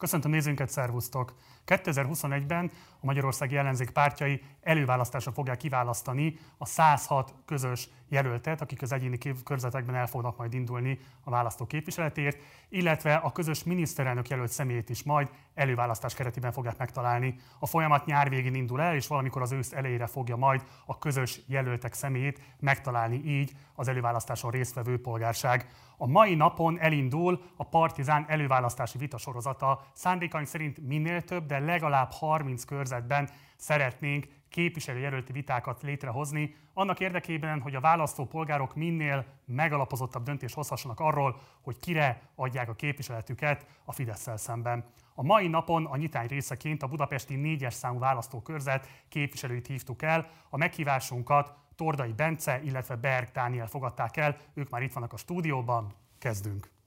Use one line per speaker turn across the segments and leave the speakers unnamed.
Köszöntöm nézőnket, szervusztok! 2021-ben a Magyarországi Ellenzék pártjai előválasztásra fogják kiválasztani a 106 közös jelöltet, akik az egyéni körzetekben el fognak majd indulni a választó képviseletért, illetve a közös miniszterelnök jelölt személyét is majd előválasztás keretében fogják megtalálni. A folyamat nyár végén indul el, és valamikor az ősz elejére fogja majd a közös jelöltek személyét megtalálni így az előválasztáson résztvevő polgárság. A mai napon elindul a Partizán előválasztási vitasorozata. Szándékaink szerint minél több, de legalább 30 körzetben szeretnénk képviselőjelölti vitákat létrehozni, annak érdekében, hogy a választó polgárok minél megalapozottabb döntést hozhassanak arról, hogy kire adják a képviseletüket a fidesz szemben. A mai napon a nyitány részeként a budapesti négyes számú választókörzet képviselőit hívtuk el. A meghívásunkat Tordai Bence, illetve Berg Dániel fogadták el. Ők már itt vannak a stúdióban. Kezdünk!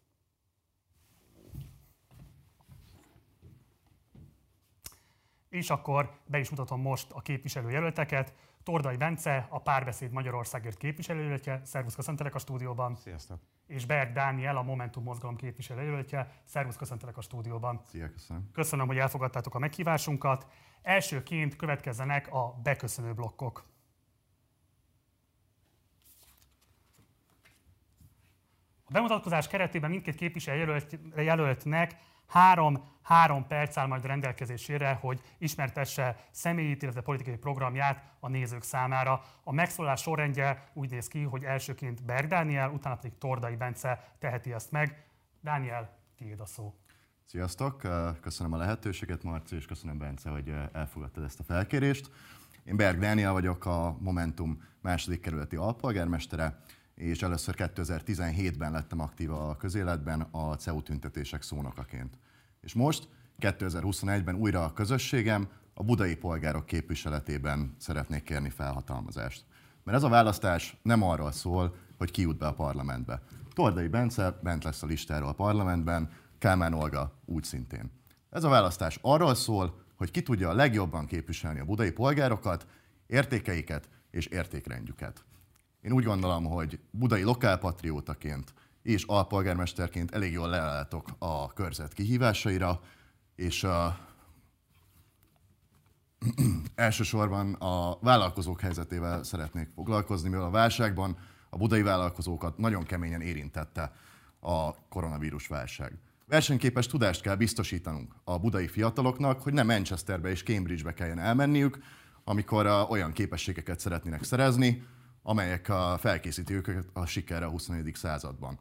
És akkor be is mutatom most a képviselőjelölteket. Tordai Bence, a Párbeszéd Magyarországért képviselőjelöltje. Szervusz, köszöntelek a stúdióban.
Sziasztok.
És Berg Dániel, a Momentum mozgalom képviselőjelöltje. Szervusz, köszöntelek a stúdióban.
Szia, köszönöm.
Köszönöm, hogy elfogadtátok a meghívásunkat. Elsőként következzenek a beköszönő blokkok. A bemutatkozás keretében mindkét képviselőjelöltnek három, három perc áll majd rendelkezésére, hogy ismertesse személyét, illetve politikai programját a nézők számára. A megszólalás sorrendje úgy néz ki, hogy elsőként Berg Dániel, utána pedig Tordai Bence teheti ezt meg. Dániel, tiéd a szó.
Sziasztok, köszönöm a lehetőséget, Marci, és köszönöm, Bence, hogy elfogadtad ezt a felkérést. Én Berg Dániel vagyok, a Momentum második kerületi alpolgármestere, és először 2017-ben lettem aktív a közéletben a CEU tüntetések szónokaként. És most 2021-ben újra a közösségem a budai polgárok képviseletében szeretnék kérni felhatalmazást. Mert ez a választás nem arról szól, hogy ki jut be a parlamentbe. Tordai Bence bent lesz a listáról a parlamentben, Kálmán Olga úgy szintén. Ez a választás arról szól, hogy ki tudja a legjobban képviselni a budai polgárokat, értékeiket és értékrendjüket. Én úgy gondolom, hogy budai lokálpatriótaként és alpolgármesterként elég jól leálltok a körzet kihívásaira, és a, elsősorban a vállalkozók helyzetével szeretnék foglalkozni, mivel a válságban a budai vállalkozókat nagyon keményen érintette a koronavírus válság. Versenyképes tudást kell biztosítanunk a budai fiataloknak, hogy nem Manchesterbe és Cambridgebe kelljen elmenniük, amikor olyan képességeket szeretnének szerezni, amelyek a felkészíti őket a sikerre a 21. században.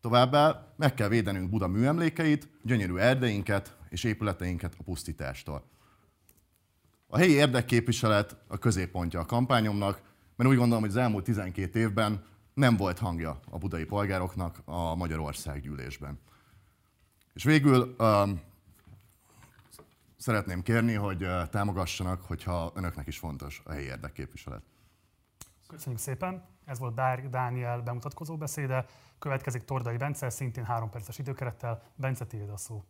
Továbbá meg kell védenünk Buda műemlékeit, gyönyörű erdeinket és épületeinket a pusztítástól. A helyi érdekképviselet a középpontja a kampányomnak, mert úgy gondolom, hogy az elmúlt 12 évben nem volt hangja a budai polgároknak a Magyarország gyűlésben. És végül um, szeretném kérni, hogy uh, támogassanak, hogyha önöknek is fontos a helyi érdekképviselet.
Köszönjük szépen. Ez volt Bár Dániel bemutatkozó beszéde. Következik Tordai Bence, szintén három perces időkerettel. Bence, tiéd a szó.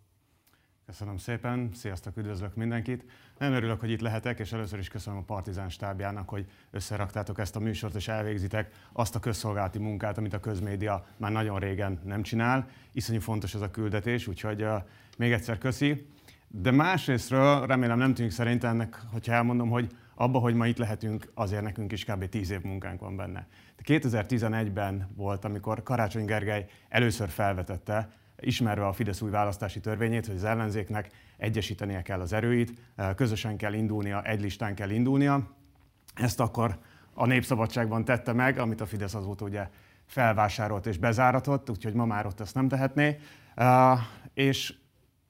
Köszönöm szépen, sziasztok, üdvözlök mindenkit. Nagyon örülök, hogy itt lehetek, és először is köszönöm a Partizán stábjának, hogy összeraktátok ezt a műsort, és elvégzitek azt a közszolgálati munkát, amit a közmédia már nagyon régen nem csinál. Iszonyú fontos ez a küldetés, úgyhogy uh, még egyszer köszi. De másrésztről remélem nem tűnik szerint ennek, hogyha elmondom, hogy abba, hogy ma itt lehetünk, azért nekünk is kb. 10 év munkánk van benne. 2011-ben volt, amikor Karácsony Gergely először felvetette, ismerve a Fidesz új választási törvényét, hogy az ellenzéknek egyesítenie kell az erőit, közösen kell indulnia, egy listán kell indulnia. Ezt akkor a Népszabadságban tette meg, amit a Fidesz azóta ugye felvásárolt és bezáratott, úgyhogy ma már ott ezt nem tehetné. És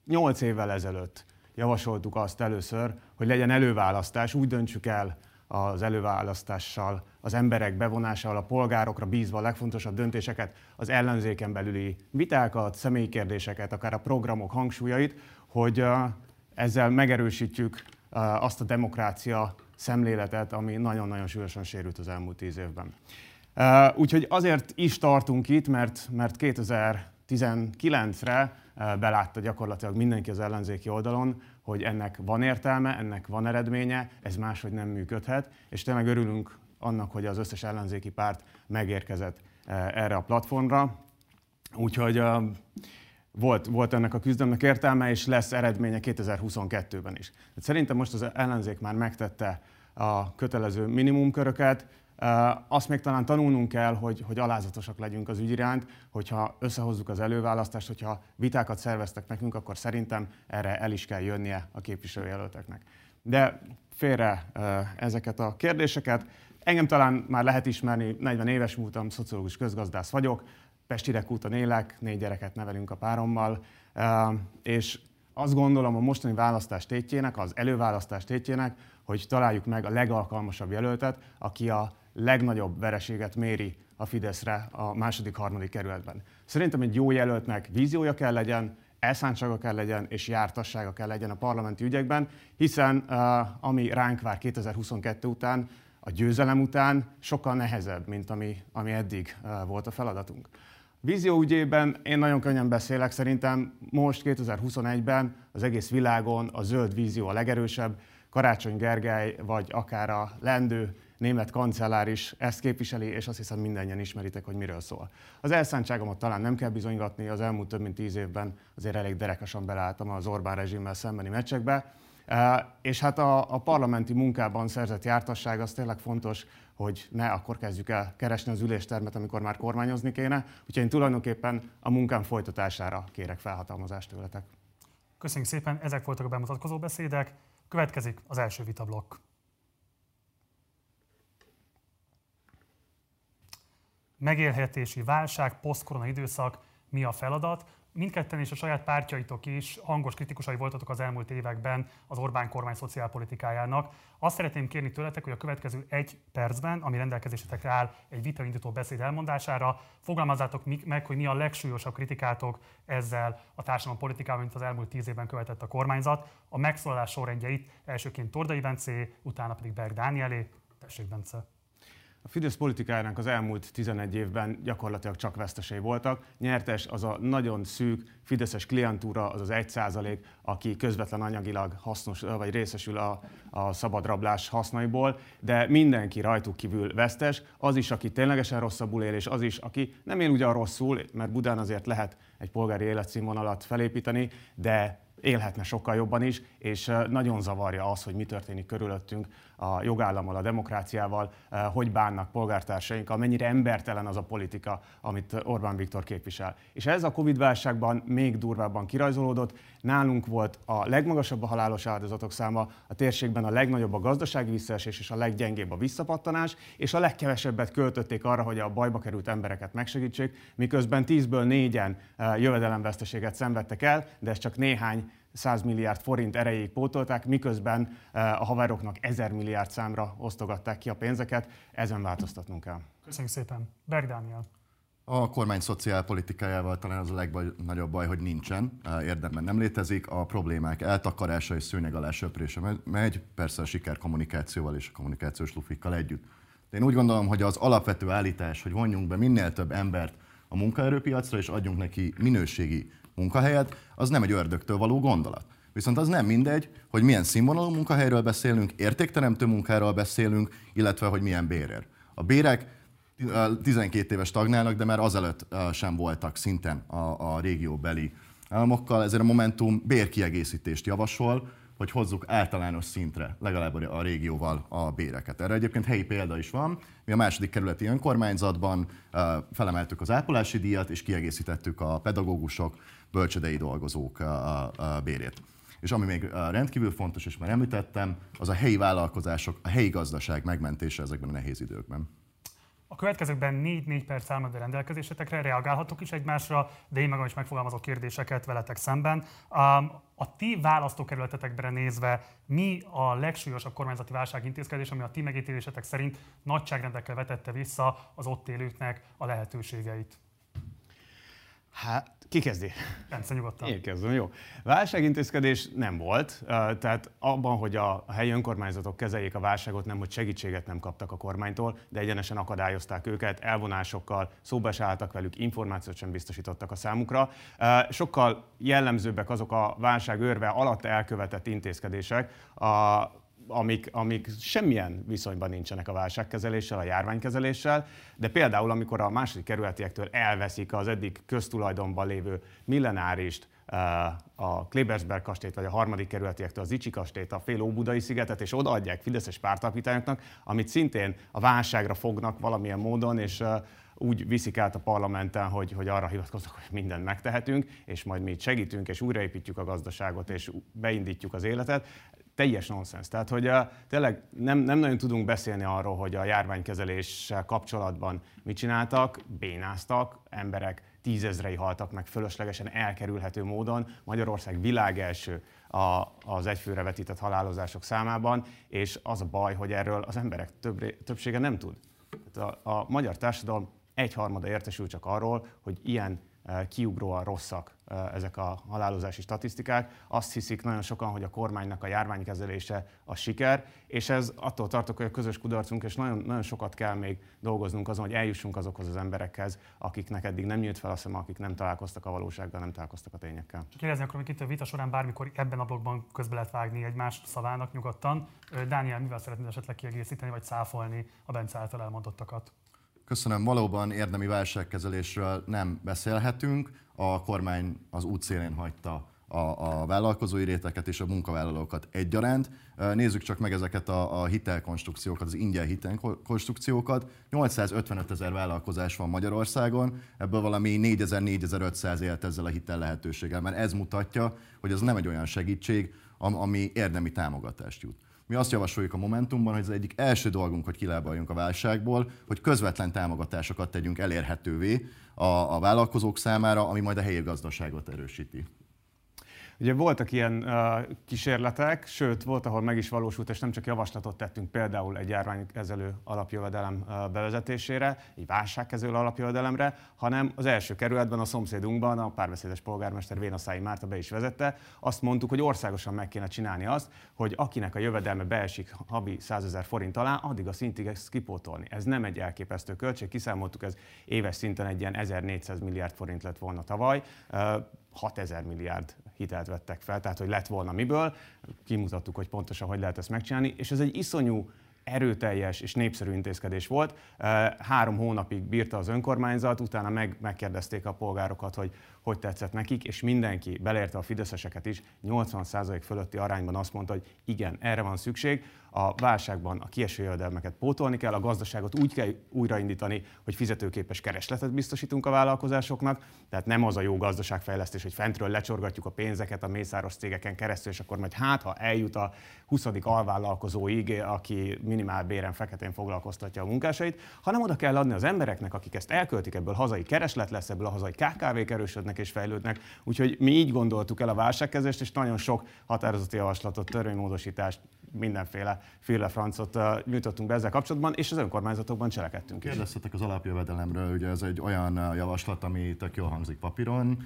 nyolc évvel ezelőtt javasoltuk azt először, hogy legyen előválasztás, úgy döntsük el az előválasztással, az emberek bevonásával, a polgárokra bízva a legfontosabb döntéseket, az ellenzéken belüli vitákat, személyi kérdéseket, akár a programok hangsúlyait, hogy ezzel megerősítjük azt a demokrácia szemléletet, ami nagyon-nagyon súlyosan sérült az elmúlt tíz évben. Úgyhogy azért is tartunk itt, mert, mert 2019-re belátta gyakorlatilag mindenki az ellenzéki oldalon, hogy ennek van értelme, ennek van eredménye, ez máshogy nem működhet, és tényleg örülünk annak, hogy az összes ellenzéki párt megérkezett erre a platformra. Úgyhogy volt, volt ennek a küzdelemnek értelme, és lesz eredménye 2022-ben is. Szerintem most az ellenzék már megtette a kötelező minimumköröket, azt még talán tanulnunk kell, hogy, hogy alázatosak legyünk az ügy iránt, hogyha összehozzuk az előválasztást, hogyha vitákat szerveztek nekünk, akkor szerintem erre el is kell jönnie a képviselőjelölteknek. De félre ezeket a kérdéseket. Engem talán már lehet ismerni, 40 éves múltam, szociológus közgazdász vagyok, Pesti úton élek, négy gyereket nevelünk a párommal, és azt gondolom a mostani választás tétjének, az előválasztás tétjének, hogy találjuk meg a legalkalmasabb jelöltet, aki a legnagyobb vereséget méri a Fideszre a második, harmadik kerületben. Szerintem egy jó jelöltnek víziója kell legyen, elszántsága kell legyen és jártassága kell legyen a parlamenti ügyekben, hiszen uh, ami ránk vár 2022 után, a győzelem után sokkal nehezebb, mint ami, ami eddig uh, volt a feladatunk. Vízió ügyében én nagyon könnyen beszélek, szerintem most 2021-ben az egész világon a zöld vízió a legerősebb, Karácsony Gergely vagy akár a lendő német kancellár is ezt képviseli, és azt hiszem mindannyian ismeritek, hogy miről szól. Az elszántságomat talán nem kell bizonygatni, az elmúlt több mint tíz évben azért elég derekasan beleálltam az Orbán rezsimmel szembeni meccsekbe, és hát a, a parlamenti munkában szerzett jártasság az tényleg fontos, hogy ne akkor kezdjük el keresni az üléstermet, amikor már kormányozni kéne. Úgyhogy én tulajdonképpen a munkám folytatására kérek felhatalmazást tőletek.
Köszönjük szépen, ezek voltak a bemutatkozó beszédek. Következik az első vitablokk. Megélhetési válság, posztkorona időszak, mi a feladat? mindketten és a saját pártjaitok is hangos kritikusai voltatok az elmúlt években az Orbán kormány szociálpolitikájának. Azt szeretném kérni tőletek, hogy a következő egy percben, ami rendelkezésetekre áll egy vitaindító beszéd elmondására, fogalmazzátok meg, hogy mi a legsúlyosabb kritikátok ezzel a társadalom politikával, mint az elmúlt tíz évben követett a kormányzat. A megszólalás sorrendjeit elsőként Tordai Bencé, utána pedig Berg Dánielé. Tessék, Bence!
A Fidesz politikájának az elmúlt 11 évben gyakorlatilag csak vesztesei voltak. Nyertes az a nagyon szűk fideszes klientúra, az az 1% aki közvetlen anyagilag hasznos, vagy részesül a, a szabadrablás hasznaiból, de mindenki rajtuk kívül vesztes, az is, aki ténylegesen rosszabbul él, és az is, aki nem él ugyan rosszul, mert Budán azért lehet egy polgári életszínvonalat felépíteni, de élhetne sokkal jobban is, és nagyon zavarja az, hogy mi történik körülöttünk a jogállammal, a demokráciával, hogy bánnak polgártársainkkal, mennyire embertelen az a politika, amit Orbán Viktor képvisel. És ez a Covid-válságban még durvábban kirajzolódott. Nálunk volt a legmagasabb a halálos áldozatok száma, a térségben a legnagyobb a gazdasági visszaesés és a leggyengébb a visszapattanás, és a legkevesebbet költötték arra, hogy a bajba került embereket megsegítsék, miközben 10-ből négyen jövedelemveszteséget szenvedtek el, de ez csak néhány 100 milliárd forint erejéig pótolták, miközben eh, a haveroknak 1000 milliárd számra osztogatták ki a pénzeket. Ezen változtatnunk kell.
Köszönjük szépen. Berg Dániel.
A kormány szociálpolitikájával talán az a legnagyobb baj, hogy nincsen, eh, érdemben nem létezik, a problémák eltakarása és szőnyeg alá söprése megy, persze a siker kommunikációval és a kommunikációs lufikkal együtt. De én úgy gondolom, hogy az alapvető állítás, hogy vonjunk be minél több embert a munkaerőpiacra, és adjunk neki minőségi munkahelyet, az nem egy ördögtől való gondolat. Viszont az nem mindegy, hogy milyen színvonalú munkahelyről beszélünk, értékteremtő munkáról beszélünk, illetve hogy milyen bérér. A bérek 12 éves tagnálnak, de már azelőtt sem voltak szinten a, a régióbeli államokkal, ezért a Momentum bérkiegészítést javasol, hogy hozzuk általános szintre, legalább a régióval a béreket. Erre egyébként helyi példa is van. Mi a második kerületi önkormányzatban felemeltük az ápolási díjat, és kiegészítettük a pedagógusok, bölcsödei dolgozók bérét. És ami még rendkívül fontos, és már említettem, az a helyi vállalkozások, a helyi gazdaság megmentése ezekben a nehéz időkben.
A következőkben 4-4 perc áll a rendelkezésetekre, reagálhatok is egymásra, de én magam is megfogalmazok kérdéseket veletek szemben. A ti választókerületetekre nézve mi a legsúlyosabb kormányzati válságintézkedés, ami a ti megítélésetek szerint nagyságrendekkel vetette vissza az ott élőknek a lehetőségeit?
Hát ki kezdi?
Bence, nyugodtan.
Én kezdem, jó. Válságintézkedés nem volt, tehát abban, hogy a helyi önkormányzatok kezeljék a válságot, nem, hogy segítséget nem kaptak a kormánytól, de egyenesen akadályozták őket, elvonásokkal, szóba se álltak velük, információt sem biztosítottak a számukra. Sokkal jellemzőbbek azok a válság örve alatt elkövetett intézkedések, a amik, amik semmilyen viszonyban nincsenek a válságkezeléssel, a járványkezeléssel, de például amikor a második kerületiektől elveszik az eddig köztulajdonban lévő millenárist, a Klebersberg kastélyt, vagy a harmadik kerületiektől az Icsi kastélyt, a fél Óbudai szigetet, és odaadják Fideszes pártalapítványoknak, amit szintén a válságra fognak valamilyen módon, és úgy viszik át a parlamenten, hogy, hogy arra hivatkoznak, hogy mindent megtehetünk, és majd mi segítünk, és újraépítjük a gazdaságot, és beindítjuk az életet. Teljes nonsens. Tehát, hogy a, tényleg nem, nem nagyon tudunk beszélni arról, hogy a járványkezeléssel kapcsolatban mit csináltak, bénáztak, emberek tízezrei haltak meg fölöslegesen elkerülhető módon. Magyarország világelső a, az egyfőre vetített halálozások számában, és az a baj, hogy erről az emberek több, többsége nem tud. A, a magyar társadalom egyharmada értesül csak arról, hogy ilyen kiugróan rosszak ezek a halálozási statisztikák. Azt hiszik nagyon sokan, hogy a kormánynak a járványkezelése a siker, és ez attól tartok, hogy a közös kudarcunk, és nagyon, nagyon sokat kell még dolgoznunk azon, hogy eljussunk azokhoz az emberekhez, akiknek eddig nem nyílt fel a szem, akik nem találkoztak a valósággal, nem találkoztak a tényekkel.
Csak kérdezni akkor, hogy itt a vita során bármikor ebben a blogban közbe lehet vágni egymás szavának nyugodtan. Dániel, mivel szeretnéd esetleg kiegészíteni, vagy száfolni a Bence által elmondottakat?
Köszönöm. Valóban érdemi válságkezelésről nem beszélhetünk. A kormány az útszélén hagyta a, a vállalkozói réteket és a munkavállalókat egyaránt. Nézzük csak meg ezeket a, a hitelkonstrukciókat, az ingyen hitelkonstrukciókat. 855 ezer vállalkozás van Magyarországon, ebből valami 4000-4500 élt ezzel a hitel lehetőséggel, mert ez mutatja, hogy ez nem egy olyan segítség, ami érdemi támogatást jut. Mi azt javasoljuk a Momentumban, hogy az egyik első dolgunk, hogy kilábaljunk a válságból, hogy közvetlen támogatásokat tegyünk elérhetővé a, a vállalkozók számára, ami majd a helyi gazdaságot erősíti.
Ugye voltak ilyen uh, kísérletek, sőt, volt, ahol meg is valósult, és nem csak javaslatot tettünk például egy járványkezelő alapjövedelem uh, bevezetésére, egy válságkezelő alapjövedelemre, hanem az első kerületben, a szomszédunkban a párbeszédes polgármester Vénaszái Márta be is vezette. Azt mondtuk, hogy országosan meg kéne csinálni azt, hogy akinek a jövedelme beesik havi 100 ezer forint alá, addig a szintig ezt kipótolni. Ez nem egy elképesztő költség, kiszámoltuk, ez éves szinten egy ilyen 1400 milliárd forint lett volna tavaly. Uh, 6000 milliárd hitelt vettek fel, tehát hogy lett volna miből, kimutattuk, hogy pontosan hogy lehet ezt megcsinálni, és ez egy iszonyú erőteljes és népszerű intézkedés volt. Három hónapig bírta az önkormányzat, utána meg, megkérdezték a polgárokat, hogy hogy tetszett nekik, és mindenki, beleérte a fideszeseket is, 80% fölötti arányban azt mondta, hogy igen, erre van szükség a válságban a kieső jövedelmeket pótolni kell, a gazdaságot úgy kell újraindítani, hogy fizetőképes keresletet biztosítunk a vállalkozásoknak, tehát nem az a jó gazdaságfejlesztés, hogy fentről lecsorgatjuk a pénzeket a mészáros cégeken keresztül, és akkor majd hát, ha eljut a 20. alvállalkozóig, aki minimál béren feketén foglalkoztatja a munkásait, hanem oda kell adni az embereknek, akik ezt elköltik, ebből hazai kereslet lesz, ebből a hazai KKV-k erősödnek és fejlődnek. Úgyhogy mi így gondoltuk el a válságkezést, és nagyon sok határozati javaslatot, törvénymódosítást mindenféle féle francot nyújtottunk be ezzel kapcsolatban, és az önkormányzatokban cselekedtünk
is. Kérdeztetek az alapjövedelemről, ugye ez egy olyan javaslat, ami tök jól hangzik papíron,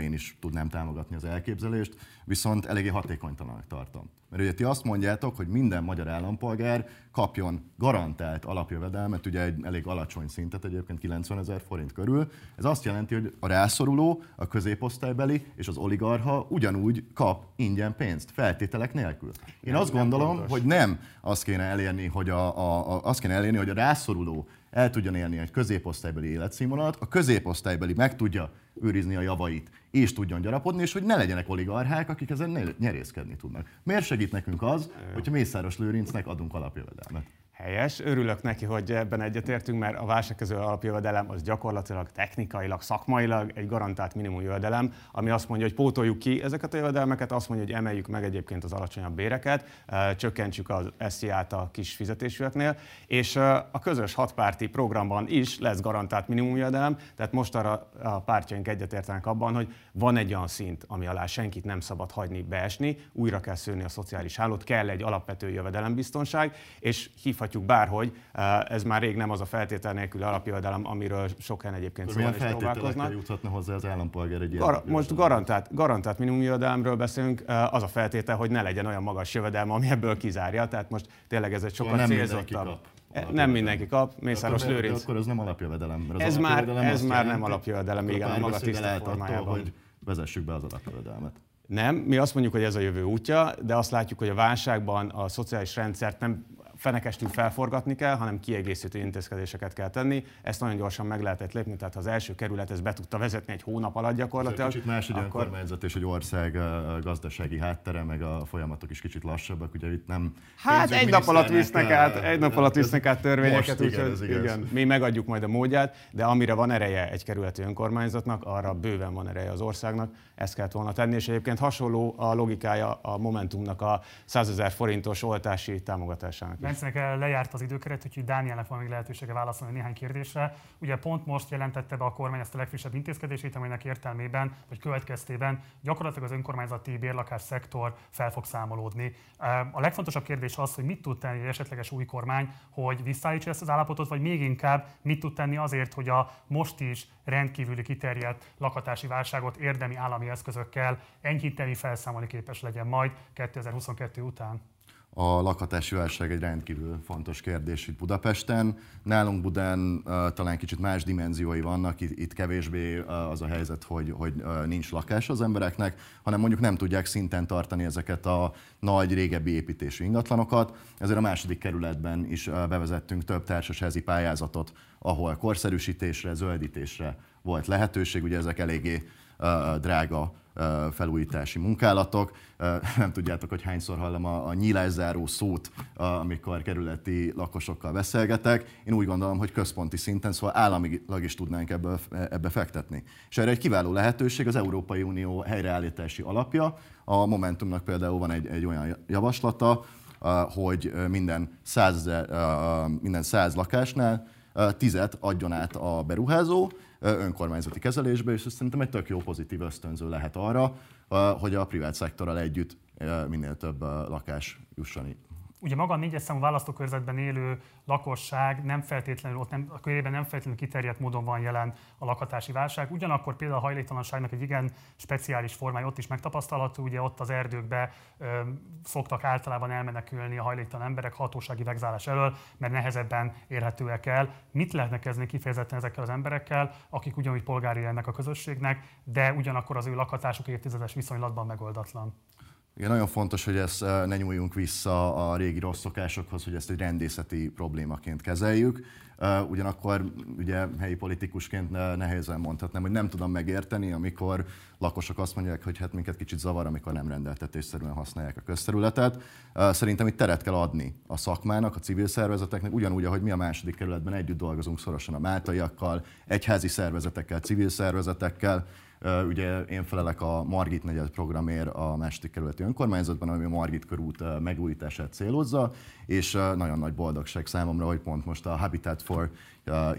én is tudnám támogatni az elképzelést, viszont eléggé hatékonytalanak tartom. Mert ugye ti azt mondjátok, hogy minden magyar állampolgár kapjon garantált alapjövedelmet, ugye egy elég alacsony szintet, egyébként 90 ezer forint körül. Ez azt jelenti, hogy a rászoruló, a középosztálybeli és az oligarha ugyanúgy kap ingyen pénzt, feltételek nélkül. Én nem, azt gondolom, nem hogy nem azt kéne elérni, hogy a, a, a, azt kéne elérni, hogy a rászoruló el tudjon élni egy középosztálybeli életszínvonalat, a középosztálybeli meg tudja őrizni a javait, és tudjon gyarapodni, és hogy ne legyenek oligarchák, akik ezen nyerészkedni tudnak. Miért segít nekünk az, hogyha Mészáros Lőrincnek adunk alapjövedelmet?
Helyes, örülök neki, hogy ebben egyetértünk, mert a válságkező alapjövedelem az gyakorlatilag technikailag, szakmailag egy garantált minimum jövedelem, ami azt mondja, hogy pótoljuk ki ezeket a jövedelmeket, azt mondja, hogy emeljük meg egyébként az alacsonyabb béreket, csökkentsük az SZIA-t a kis fizetésűeknél, és a közös hatpárti programban is lesz garantált minimum jövedelem, tehát most arra a pártjaink egyetértenek abban, hogy van egy olyan szint, ami alá senkit nem szabad hagyni beesni, újra kell szőni a szociális hálót, kell egy alapvető jövedelembiztonság, és hívhatjuk mondhatjuk bárhogy, eh, ez már rég nem az a feltétel nélküli alapjövedelem, amiről sokan egyébként
szóval is próbálkoznak. juthatna hozzá az állampolgár egy Gar-
Most garantált, garantált minimumjövedelemről beszélünk, eh, az a feltétel, hogy ne legyen olyan magas jövedelme, ami ebből kizárja, tehát most tényleg ez egy sokkal
szóval
célzottabb. Eh, nem mindenki kap, Mészáros Lőrinc.
Akkor ez nem alapjövedelem.
Ez, ez már, ez már nem alapjövedelem, még a maga tiszta formájában.
hogy vezessük be az alapjövedelmet.
Nem, mi azt mondjuk, hogy ez a jövő útja, de azt látjuk, hogy a válságban a szociális rendszert nem fenekestül felforgatni kell, hanem kiegészítő intézkedéseket kell tenni. Ezt nagyon gyorsan meg lehetett lépni, tehát ha az első kerület ezt be tudta vezetni egy hónap alatt gyakorlatilag.
Kicsit más egy akkor... önkormányzat és egy ország gazdasági háttere, meg a folyamatok is kicsit lassabbak, ugye itt nem...
Hát egy nap alatt visznek át, egy nap alatt visznek át törvényeket, úgyhogy igen, igen, mi megadjuk majd a módját, de amire van ereje egy kerületi önkormányzatnak, arra bőven van ereje az országnak, ezt kellett volna tenni, és egyébként hasonló a logikája a Momentumnak a 100 ezer forintos oltási támogatásának.
Bencnek lejárt az időkeret, úgyhogy Dánielnek van még lehetősége válaszolni néhány kérdésre. Ugye pont most jelentette be a kormány ezt a legfrissebb intézkedését, amelynek értelmében, vagy következtében gyakorlatilag az önkormányzati bérlakás szektor fel fog számolódni. A legfontosabb kérdés az, hogy mit tud tenni egy esetleges új kormány, hogy visszaállítsa ezt az állapotot, vagy még inkább mit tud tenni azért, hogy a most is rendkívüli kiterjedt lakatási válságot érdemi állami eszközökkel enyhíteni, felszámolni képes legyen majd 2022 után
a lakhatási válság egy rendkívül fontos kérdés itt Budapesten. Nálunk Budán uh, talán kicsit más dimenziói vannak, itt, itt kevésbé uh, az a helyzet, hogy, hogy uh, nincs lakás az embereknek, hanem mondjuk nem tudják szinten tartani ezeket a nagy, régebbi építésű ingatlanokat. Ezért a második kerületben is uh, bevezettünk több társasházi pályázatot, ahol korszerűsítésre, zöldítésre volt lehetőség. Ugye ezek eléggé drága felújítási munkálatok. Nem tudjátok, hogy hányszor hallom a, a nyílászáró szót, amikor kerületi lakosokkal beszélgetek. Én úgy gondolom, hogy központi szinten, szóval államilag is tudnánk ebbe, ebbe fektetni. És erre egy kiváló lehetőség az Európai Unió helyreállítási alapja. A Momentumnak például van egy, egy olyan javaslata, hogy minden száz, minden száz lakásnál tizet adjon át a beruházó, önkormányzati kezelésbe, és ez szerintem egy tök jó pozitív ösztönző lehet arra, hogy a privát szektorral együtt minél több lakás jusson
ugye maga a négyes számú választókörzetben élő lakosság nem feltétlenül, ott nem, a körében nem feltétlenül kiterjedt módon van jelen a lakhatási válság. Ugyanakkor például a hajléktalanságnak egy igen speciális formája ott is megtapasztalható, ugye ott az erdőkbe ö, szoktak általában elmenekülni a hajléktalan emberek hatósági vegzálás elől, mert nehezebben érhetőek el. Mit lehetne kezdeni kifejezetten ezekkel az emberekkel, akik ugyanúgy polgári ennek a közösségnek, de ugyanakkor az ő lakhatásuk évtizedes viszonylatban megoldatlan?
Igen, nagyon fontos, hogy ezt eh, ne nyúljunk vissza a régi rossz szokásokhoz, hogy ezt egy rendészeti problémaként kezeljük. Eh, ugyanakkor ugye helyi politikusként nehézen mondhatnám, hogy nem tudom megérteni, amikor lakosok azt mondják, hogy hát minket kicsit zavar, amikor nem rendeltetésszerűen használják a közterületet. Eh, szerintem itt teret kell adni a szakmának, a civil szervezeteknek, ugyanúgy, ahogy mi a második kerületben együtt dolgozunk szorosan a máltaiakkal, egyházi szervezetekkel, civil szervezetekkel, Ugye én felelek a Margit negyed programért a második kerületi önkormányzatban, ami a Margit körút megújítását célozza, és nagyon nagy boldogság számomra, hogy pont most a Habitat for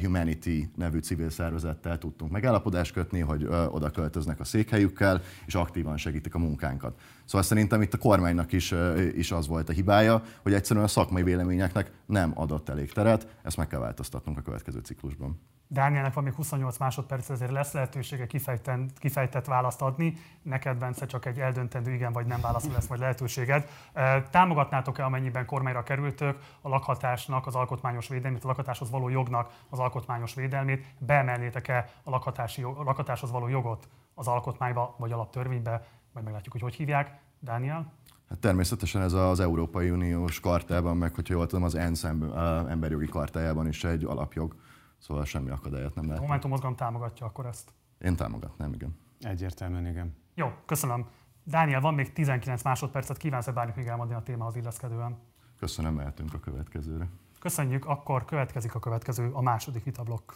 Humanity nevű civil szervezettel tudtunk megállapodást kötni, hogy oda költöznek a székhelyükkel, és aktívan segítik a munkánkat. Szóval szerintem itt a kormánynak is, is az volt a hibája, hogy egyszerűen a szakmai véleményeknek nem adott elég teret, ezt meg kell változtatnunk a következő ciklusban.
Dánielnek van még 28 másodperc, ezért lesz lehetősége kifejtett választ adni. Neked, Bence, csak egy eldöntendő igen vagy nem válasz lesz majd lehetőséged. Támogatnátok-e, amennyiben kormányra kerültök, a lakhatásnak az alkotmányos védelmét, a lakhatáshoz való jognak az alkotmányos védelmét? Beemelnétek-e a, lakhatási, a lakhatáshoz való jogot az alkotmányba vagy alaptörvénybe? Majd meglátjuk, hogy hogy hívják. Dániel?
Hát természetesen ez az Európai Uniós kartában, meg hogyha jól tudom, az ENSZ emberjogi kartájában is egy alapjog. Szóval semmi akadályot nem lehet.
A Momentum mozgalom támogatja akkor ezt?
Én támogatnám, igen.
Egyértelműen igen.
Jó, köszönöm. Dániel, van még 19 másodpercet, kívánsz-e bármit még elmondani a témához illeszkedően?
Köszönöm, mehetünk a következőre.
Köszönjük, akkor következik a következő, a második vitablokk.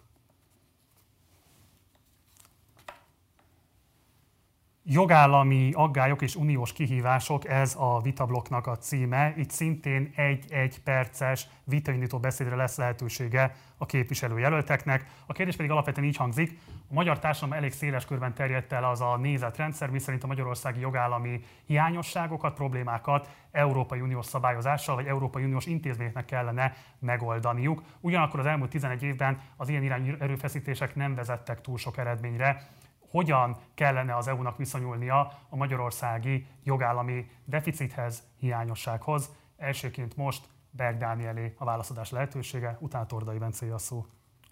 Jogállami aggályok és uniós kihívások, ez a vitablokknak a címe. Itt szintén egy-egy perces vitaindító beszédre lesz lehetősége a képviselőjelölteknek. A kérdés pedig alapvetően így hangzik. A magyar társadalom elég széles körben terjedt el az a nézetrendszer, miszerint a magyarországi jogállami hiányosságokat, problémákat Európai Uniós szabályozással vagy Európai Uniós intézményeknek kellene megoldaniuk. Ugyanakkor az elmúlt 11 évben az ilyen irányú erőfeszítések nem vezettek túl sok eredményre hogyan kellene az EU-nak viszonyulnia a magyarországi jogállami deficithez, hiányossághoz. Elsőként most Berg Dánielé a válaszadás lehetősége, utána Tordai Bencé a szó.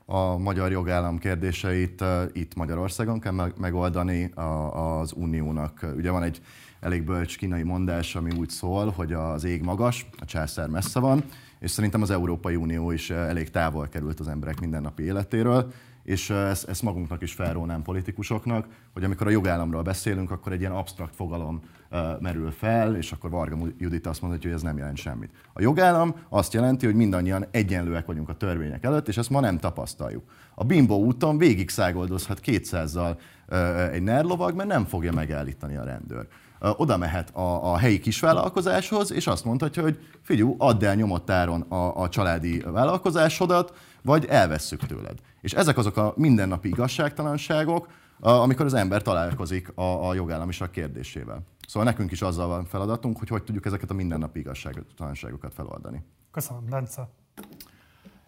a magyar jogállam kérdéseit itt Magyarországon kell megoldani az uniónak. Ugye van egy elég bölcs kínai mondás, ami úgy szól, hogy az ég magas, a császár messze van, és szerintem az Európai Unió is elég távol került az emberek mindennapi életéről, és ezt, ezt magunknak is felrónám politikusoknak, hogy amikor a jogállamról beszélünk, akkor egy ilyen absztrakt fogalom merül fel, és akkor Varga Judit azt mondja, hogy ez nem jelent semmit. A jogállam azt jelenti, hogy mindannyian egyenlőek vagyunk a törvények előtt, és ezt ma nem tapasztaljuk. A Bimbo úton végig szágoldozhat 200-zal uh, egy nerlovag, mert nem fogja megállítani a rendőr oda mehet a, a helyi kisvállalkozáshoz, és azt mondhatja, hogy figyú, add el nyomott áron a, a családi vállalkozásodat, vagy elvesszük tőled. És ezek azok a mindennapi igazságtalanságok, amikor az ember találkozik a, a jogállamiság kérdésével. Szóval nekünk is azzal van feladatunk, hogy hogy tudjuk ezeket a mindennapi igazságtalanságokat feloldani.
Köszönöm, Bence.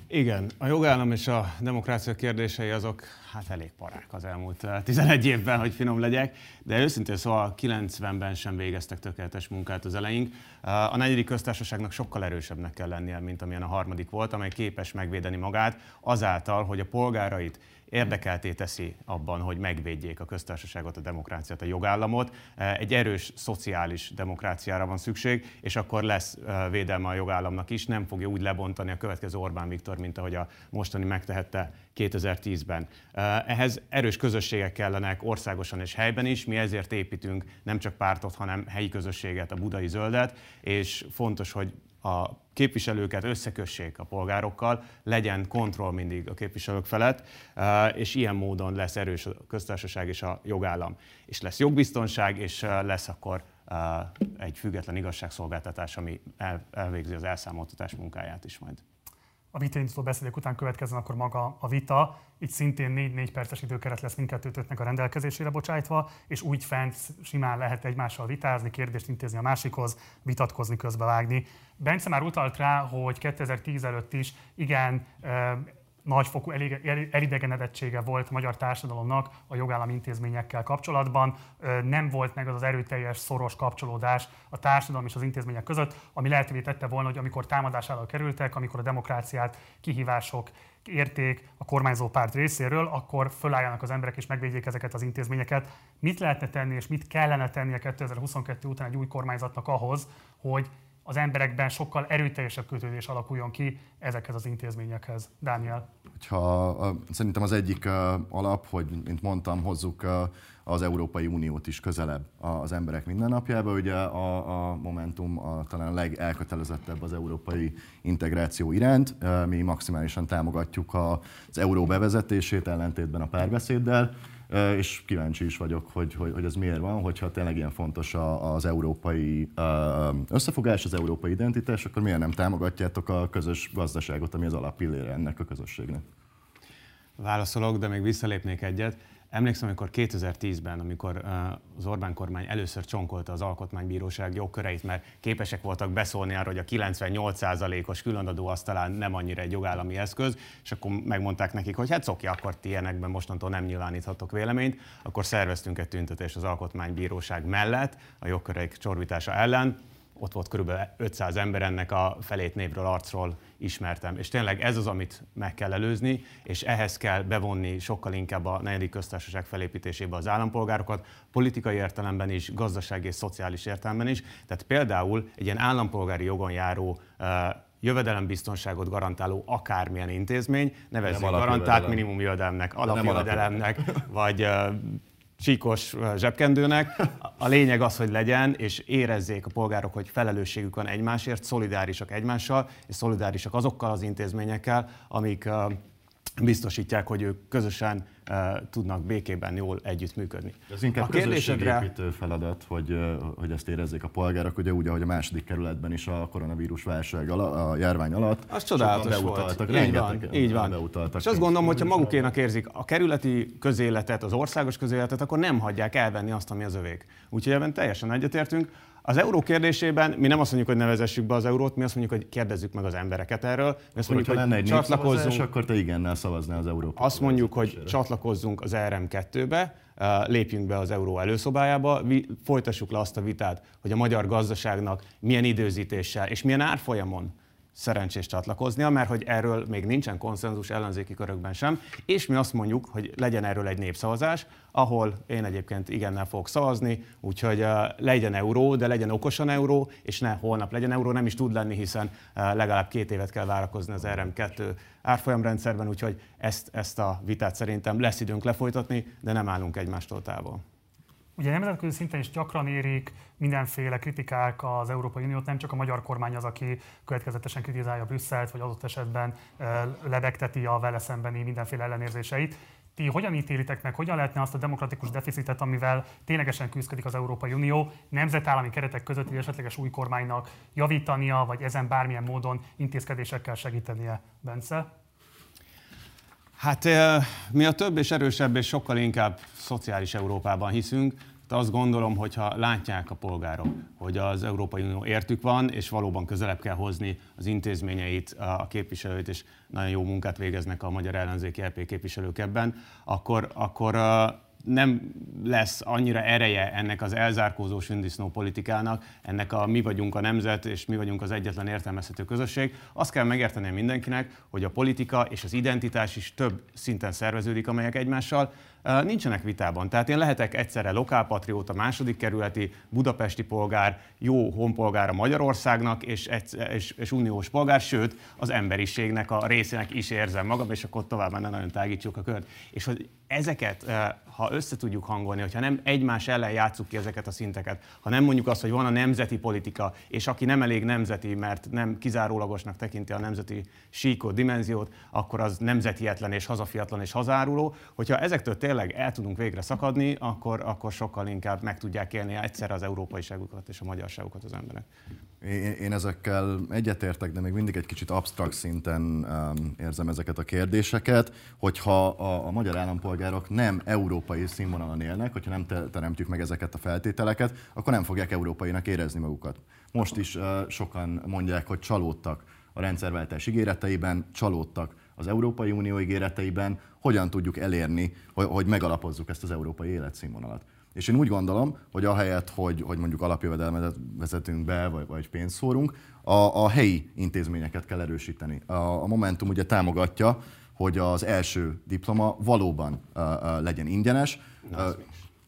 Igen, a jogállam és a demokrácia kérdései azok hát elég parák az elmúlt 11 eh, évben, hogy finom legyek, de őszintén szóval 90-ben sem végeztek tökéletes munkát az eleink. A negyedik köztársaságnak sokkal erősebbnek kell lennie, mint amilyen a harmadik volt, amely képes megvédeni magát azáltal, hogy a polgárait érdekelté teszi abban, hogy megvédjék a köztársaságot, a demokráciát, a jogállamot. Egy erős szociális demokráciára van szükség, és akkor lesz védelme a jogállamnak is, nem fogja úgy lebontani a következő Orbán Viktor, mint ahogy a mostani megtehette 2010-ben. Ehhez erős közösségek kellenek országosan és helyben is, mi ezért építünk nem csak pártot, hanem helyi közösséget, a budai zöldet, és fontos, hogy a képviselőket összekössék a polgárokkal, legyen kontroll mindig a képviselők felett, és ilyen módon lesz erős a köztársaság és a jogállam. És lesz jogbiztonság, és lesz akkor egy független igazságszolgáltatás, ami elvégzi az elszámoltatás munkáját is majd
a vitaindító beszédek után következzen akkor maga a vita. Itt szintén 4-4 perces időkeret lesz mindkettőtöknek a rendelkezésére bocsájtva, és úgy fent simán lehet egymással vitázni, kérdést intézni a másikhoz, vitatkozni, közbevágni. Bence már utalt rá, hogy 2010 előtt is igen nagyfokú elidegenedettsége volt a magyar társadalomnak a jogállami intézményekkel kapcsolatban. Nem volt meg az az erőteljes, szoros kapcsolódás a társadalom és az intézmények között, ami lehetővé tette volna, hogy amikor támadás alá kerültek, amikor a demokráciát kihívások érték a kormányzó párt részéről, akkor fölálljanak az emberek és megvédjék ezeket az intézményeket. Mit lehetne tenni és mit kellene tennie 2022 után egy új kormányzatnak ahhoz, hogy az emberekben sokkal erőteljesebb kötődés alakuljon ki ezekhez az intézményekhez. Dániel?
Hogyha, szerintem az egyik alap, hogy, mint mondtam, hozzuk az Európai Uniót is közelebb az emberek mindennapjába. Ugye a, a Momentum a, talán a legelkötelezettebb az európai integráció iránt. Mi maximálisan támogatjuk az euró bevezetését ellentétben a párbeszéddel és kíváncsi is vagyok, hogy, hogy, hogy ez miért van, hogyha tényleg ilyen fontos az európai összefogás, az európai identitás, akkor miért nem támogatjátok a közös gazdaságot, ami az alappillére ennek a közösségnek?
Válaszolok, de még visszalépnék egyet. Emlékszem, amikor 2010-ben, amikor az Orbán kormány először csonkolta az alkotmánybíróság jogköreit, mert képesek voltak beszólni arra, hogy a 98%-os különadó az talán nem annyira egy jogállami eszköz, és akkor megmondták nekik, hogy hát szoki, akkor ti ilyenekben mostantól nem nyilváníthatok véleményt, akkor szerveztünk egy tüntetést az alkotmánybíróság mellett, a jogköreik csorbítása ellen, ott volt körülbelül 500 ember, ennek a felét névről, arcról ismertem. És tényleg ez az, amit meg kell előzni, és ehhez kell bevonni sokkal inkább a negyedik köztársaság felépítésébe az állampolgárokat, politikai értelemben is, gazdasági és szociális értelemben is. Tehát például egy ilyen állampolgári jogon járó jövedelembiztonságot garantáló akármilyen intézmény, nevezzük garantált minimum jövedelemnek, alapjövedelemnek, vagy csíkos zsebkendőnek. A lényeg az, hogy legyen, és érezzék a polgárok, hogy felelősségük van egymásért, szolidárisak egymással, és szolidárisak azokkal az intézményekkel, amik biztosítják, hogy ők közösen tudnak békében jól együttműködni.
Ez inkább a kérdésedre... feladat, hogy, hogy ezt érezzék a polgárok, ugye úgy, ahogy a második kerületben is a koronavírus válság alatt, a járvány alatt.
Az csodálatos volt. Így van, így van. Beutaltak. És azt gondolom, hogyha magukénak érzik a kerületi közéletet, az országos közéletet, akkor nem hagyják elvenni azt, ami az övék. Úgyhogy ebben teljesen egyetértünk. Az euró kérdésében mi nem azt mondjuk, hogy nevezessük be az eurót, mi azt mondjuk, hogy kérdezzük meg az embereket erről.
Mi azt mondjuk, hogy lenne egy csatlakozzunk. akkor te igennel szavaznál az Európa.
Azt mondjuk, hogy csatlakozzunk az RM2-be, lépjünk be az euró előszobájába, folytassuk le azt a vitát, hogy a magyar gazdaságnak milyen időzítéssel és milyen árfolyamon szerencsés csatlakoznia, mert hogy erről még nincsen konszenzus ellenzéki körökben sem, és mi azt mondjuk, hogy legyen erről egy népszavazás, ahol én egyébként igennel fogok szavazni, úgyhogy uh, legyen euró, de legyen okosan euró, és ne holnap legyen euró, nem is tud lenni, hiszen uh, legalább két évet kell várakozni az RM2 árfolyamrendszerben, úgyhogy ezt, ezt a vitát szerintem lesz időnk lefolytatni, de nem állunk egymástól távol.
Ugye nemzetközi szinten is gyakran érik mindenféle kritikák az Európai Uniót, nem csak a magyar kormány az, aki következetesen kritizálja Brüsszelt, vagy adott esetben lebegteti a vele szembeni mindenféle ellenérzéseit. Ti hogyan ítélitek meg, hogyan lehetne azt a demokratikus deficitet, amivel ténylegesen küzdik az Európai Unió, nemzetállami keretek között egy esetleges új kormánynak javítania, vagy ezen bármilyen módon intézkedésekkel segítenie, Bence?
Hát mi a több és erősebb és sokkal inkább szociális Európában hiszünk, de azt gondolom, hogyha látják a polgárok, hogy az Európai Unió értük van, és valóban közelebb kell hozni az intézményeit, a képviselőit, és nagyon jó munkát végeznek a magyar ellenzéki LP képviselők ebben, akkor, akkor nem lesz annyira ereje ennek az elzárkózó sündisznó politikának, ennek a mi vagyunk a nemzet, és mi vagyunk az egyetlen értelmezhető közösség. Azt kell megérteni mindenkinek, hogy a politika és az identitás is több szinten szerveződik, amelyek egymással nincsenek vitában. Tehát én lehetek egyszerre lokálpatrióta, második kerületi, budapesti polgár, jó honpolgára Magyarországnak, és, és, és uniós polgár, sőt, az emberiségnek a részének is érzem magam, és akkor tovább ne nagyon tágítsuk a kört. És hogy ezeket, ha össze tudjuk hangolni, hogyha nem egymás ellen játsszuk ki ezeket a szinteket, ha nem mondjuk azt, hogy van a nemzeti politika, és aki nem elég nemzeti, mert nem kizárólagosnak tekinti a nemzeti síkot, dimenziót, akkor az nemzetietlen és hazafiatlan és hazáruló. Hogyha ezektől tényleg el tudunk végre szakadni, akkor, akkor sokkal inkább meg tudják élni egyszerre az európaiságukat és a magyarságukat az emberek.
Én, én ezekkel egyetértek, de még mindig egy kicsit absztrakt szinten um, érzem ezeket a kérdéseket, hogyha a, a magyar állampolgárok nem európai színvonalon élnek, hogyha nem teremtjük meg ezeket a feltételeket, akkor nem fogják európainak érezni magukat. Most is uh, sokan mondják, hogy csalódtak a rendszerváltás ígéreteiben, csalódtak az Európai Unió ígéreteiben, hogyan tudjuk elérni, hogy, megalapozzuk ezt az európai életszínvonalat. És én úgy gondolom, hogy ahelyett, hogy, hogy mondjuk alapjövedelmet vezetünk be, vagy, vagy pénzt szórunk, a, a helyi intézményeket kell erősíteni. A, a Momentum ugye támogatja, hogy az első diploma valóban uh, uh, legyen ingyenes. Na, uh,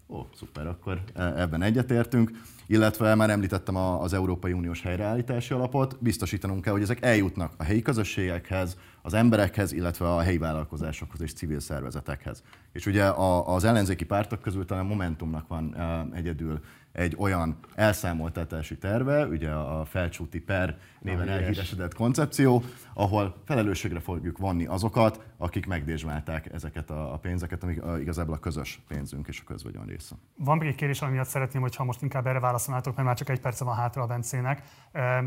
ó, szuper, akkor ebben egyetértünk illetve már említettem az Európai Uniós helyreállítási alapot, biztosítanunk kell, hogy ezek eljutnak a helyi közösségekhez, az emberekhez, illetve a helyi vállalkozásokhoz és civil szervezetekhez. És ugye az ellenzéki pártok közül talán Momentumnak van egyedül egy olyan elszámoltatási terve, ugye a felcsúti per néven Na, elhíresedett koncepció, ahol felelősségre fogjuk vonni azokat, akik megdésmálták ezeket a pénzeket, amik igazából a közös pénzünk és a közvagyon része.
Van még egy kérdés, ami miatt szeretném, hogyha most inkább erre válaszolnátok, mert már csak egy perce van hátra a Bencének.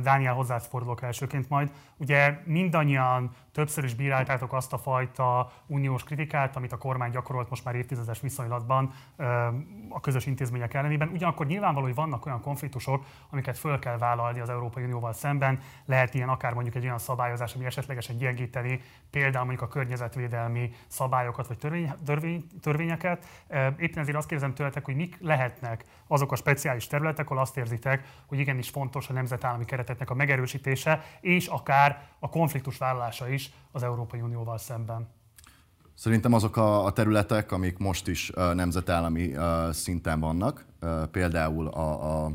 Dániel hozzád fordulok elsőként majd. Ugye mindannyian többször is bíráltátok azt a fajta uniós kritikát, amit a kormány gyakorolt most már évtizedes viszonylatban a közös intézmények ellenében. Ugyanakkor nyilvánvaló, hogy vannak olyan konfliktusok, amiket föl kell vállalni az Európai Unióval szemben. Lehet ilyen akár mondjuk egy olyan szabályozás, ami esetlegesen gyengíteni például mondjuk a környezetvédelmi szabályokat vagy törvény, törvény, törvényeket. Éppen ezért azt kérdezem tőletek, hogy mik lehetnek azok a speciális területek, ahol azt érzitek, hogy igenis fontos a nemzetállami kereteknek a megerősítése, és akár a konfliktus vállalása is az Európai Unióval szemben.
Szerintem azok a, a területek, amik most is uh, nemzetállami uh, szinten vannak, uh, például a, a,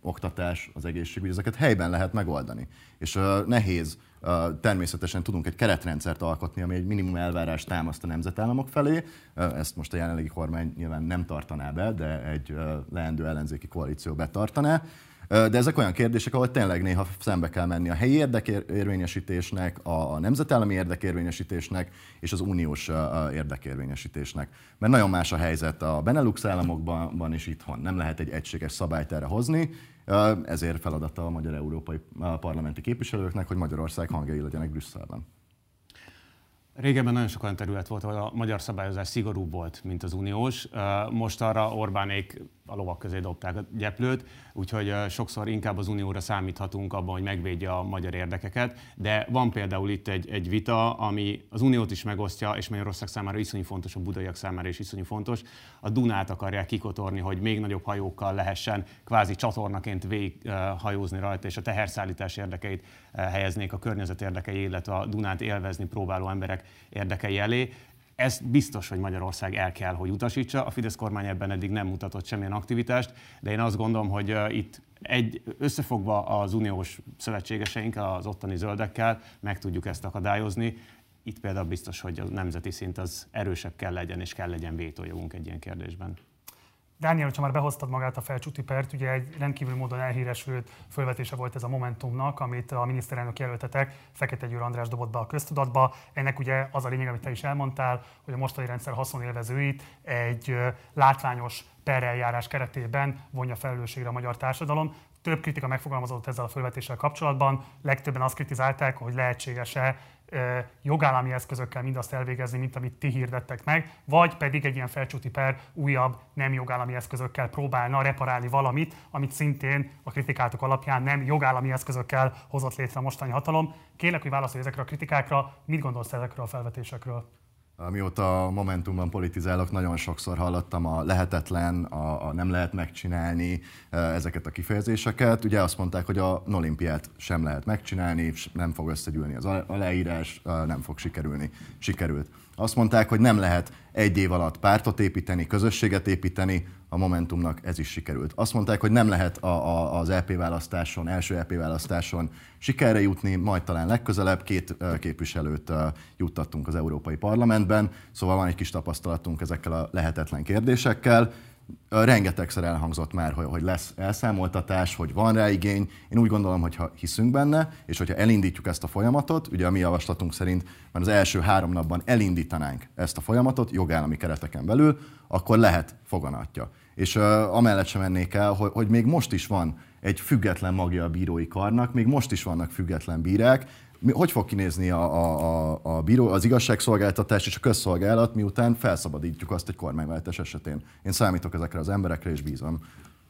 oktatás, az egészségügy, ezeket helyben lehet megoldani. És uh, nehéz, uh, természetesen tudunk egy keretrendszert alkotni, ami egy minimum elvárást támaszt a nemzetállamok felé. Uh, ezt most a jelenlegi kormány nyilván nem tartaná be, de egy uh, leendő ellenzéki koalíció betartaná. De ezek olyan kérdések, ahol tényleg néha szembe kell menni a helyi érdekérvényesítésnek, a nemzetállami érdekérvényesítésnek és az uniós érdekérvényesítésnek. Mert nagyon más a helyzet a Benelux államokban is itthon. Nem lehet egy egységes szabályt erre hozni, ezért feladata a magyar európai parlamenti képviselőknek, hogy Magyarország hangjai legyenek Brüsszelben.
Régebben nagyon sok olyan terület volt, ahol a magyar szabályozás szigorúbb volt, mint az uniós. Most arra Orbánék a lovak közé dobták a gyeplőt, úgyhogy sokszor inkább az unióra számíthatunk abban, hogy megvédje a magyar érdekeket, de van például itt egy, egy vita, ami az uniót is megosztja, és Magyarország számára iszonyú fontos, a budaiak számára is iszonyú fontos. A Dunát akarják kikotorni, hogy még nagyobb hajókkal lehessen kvázi csatornaként végig hajózni rajta, és a teherszállítás érdekeit helyeznék a környezet érdekei, illetve a Dunát élvezni próbáló emberek érdekei elé. Ezt biztos, hogy Magyarország el kell, hogy utasítsa. A Fidesz kormány ebben eddig nem mutatott semmilyen aktivitást, de én azt gondolom, hogy itt egy, összefogva az uniós szövetségeseink, az ottani zöldekkel meg tudjuk ezt akadályozni. Itt például biztos, hogy a nemzeti szint az erősebb kell legyen, és kell legyen vétójogunk egy ilyen kérdésben.
Dániel, hogyha már behoztad magát a felcsúti pert, ugye egy rendkívül módon elhíresült fölvetése volt ez a Momentumnak, amit a miniszterelnök jelöltetek, Fekete Győr András dobott be a köztudatba. Ennek ugye az a lényeg, amit te is elmondtál, hogy a mostani rendszer haszonélvezőit egy látványos pereljárás keretében vonja felelősségre a magyar társadalom. Több kritika megfogalmazott ezzel a felvetéssel kapcsolatban, legtöbben azt kritizálták, hogy lehetséges-e jogállami eszközökkel mindazt elvégezni, mint amit ti hirdettek meg, vagy pedig egy ilyen felcsúti per újabb nem jogállami eszközökkel próbálna reparálni valamit, amit szintén a kritikátok alapján nem jogállami eszközökkel hozott létre a mostani hatalom. Kérlek, hogy válaszolj ezekre a kritikákra, mit gondolsz ezekről a felvetésekről?
Mióta Momentumban politizálok, nagyon sokszor hallottam a lehetetlen, a, a nem lehet megcsinálni ezeket a kifejezéseket. Ugye azt mondták, hogy a olimpiát sem lehet megcsinálni, nem fog összegyűlni az aláírás, nem fog sikerülni. Sikerült. Azt mondták, hogy nem lehet egy év alatt pártot építeni, közösséget építeni, a Momentumnak ez is sikerült. Azt mondták, hogy nem lehet a, a, az EP választáson, első EP választáson sikerre jutni, majd talán legközelebb két képviselőt juttattunk az Európai Parlamentben, szóval van egy kis tapasztalatunk ezekkel a lehetetlen kérdésekkel. Rengetegszer elhangzott már, hogy lesz elszámoltatás, hogy van rá igény. Én úgy gondolom, hogy ha hiszünk benne, és hogyha elindítjuk ezt a folyamatot, ugye a mi javaslatunk szerint már az első három napban elindítanánk ezt a folyamatot jogállami kereteken belül, akkor lehet foganatja. És uh, amellett sem mennék el, hogy, hogy még most is van egy független magja a bírói karnak, még most is vannak független bírák, hogy fog kinézni a, a, a, a bíró, az igazságszolgáltatás és a közszolgálat, miután felszabadítjuk azt egy kormányváltás esetén. Én számítok ezekre az emberekre, és bízom.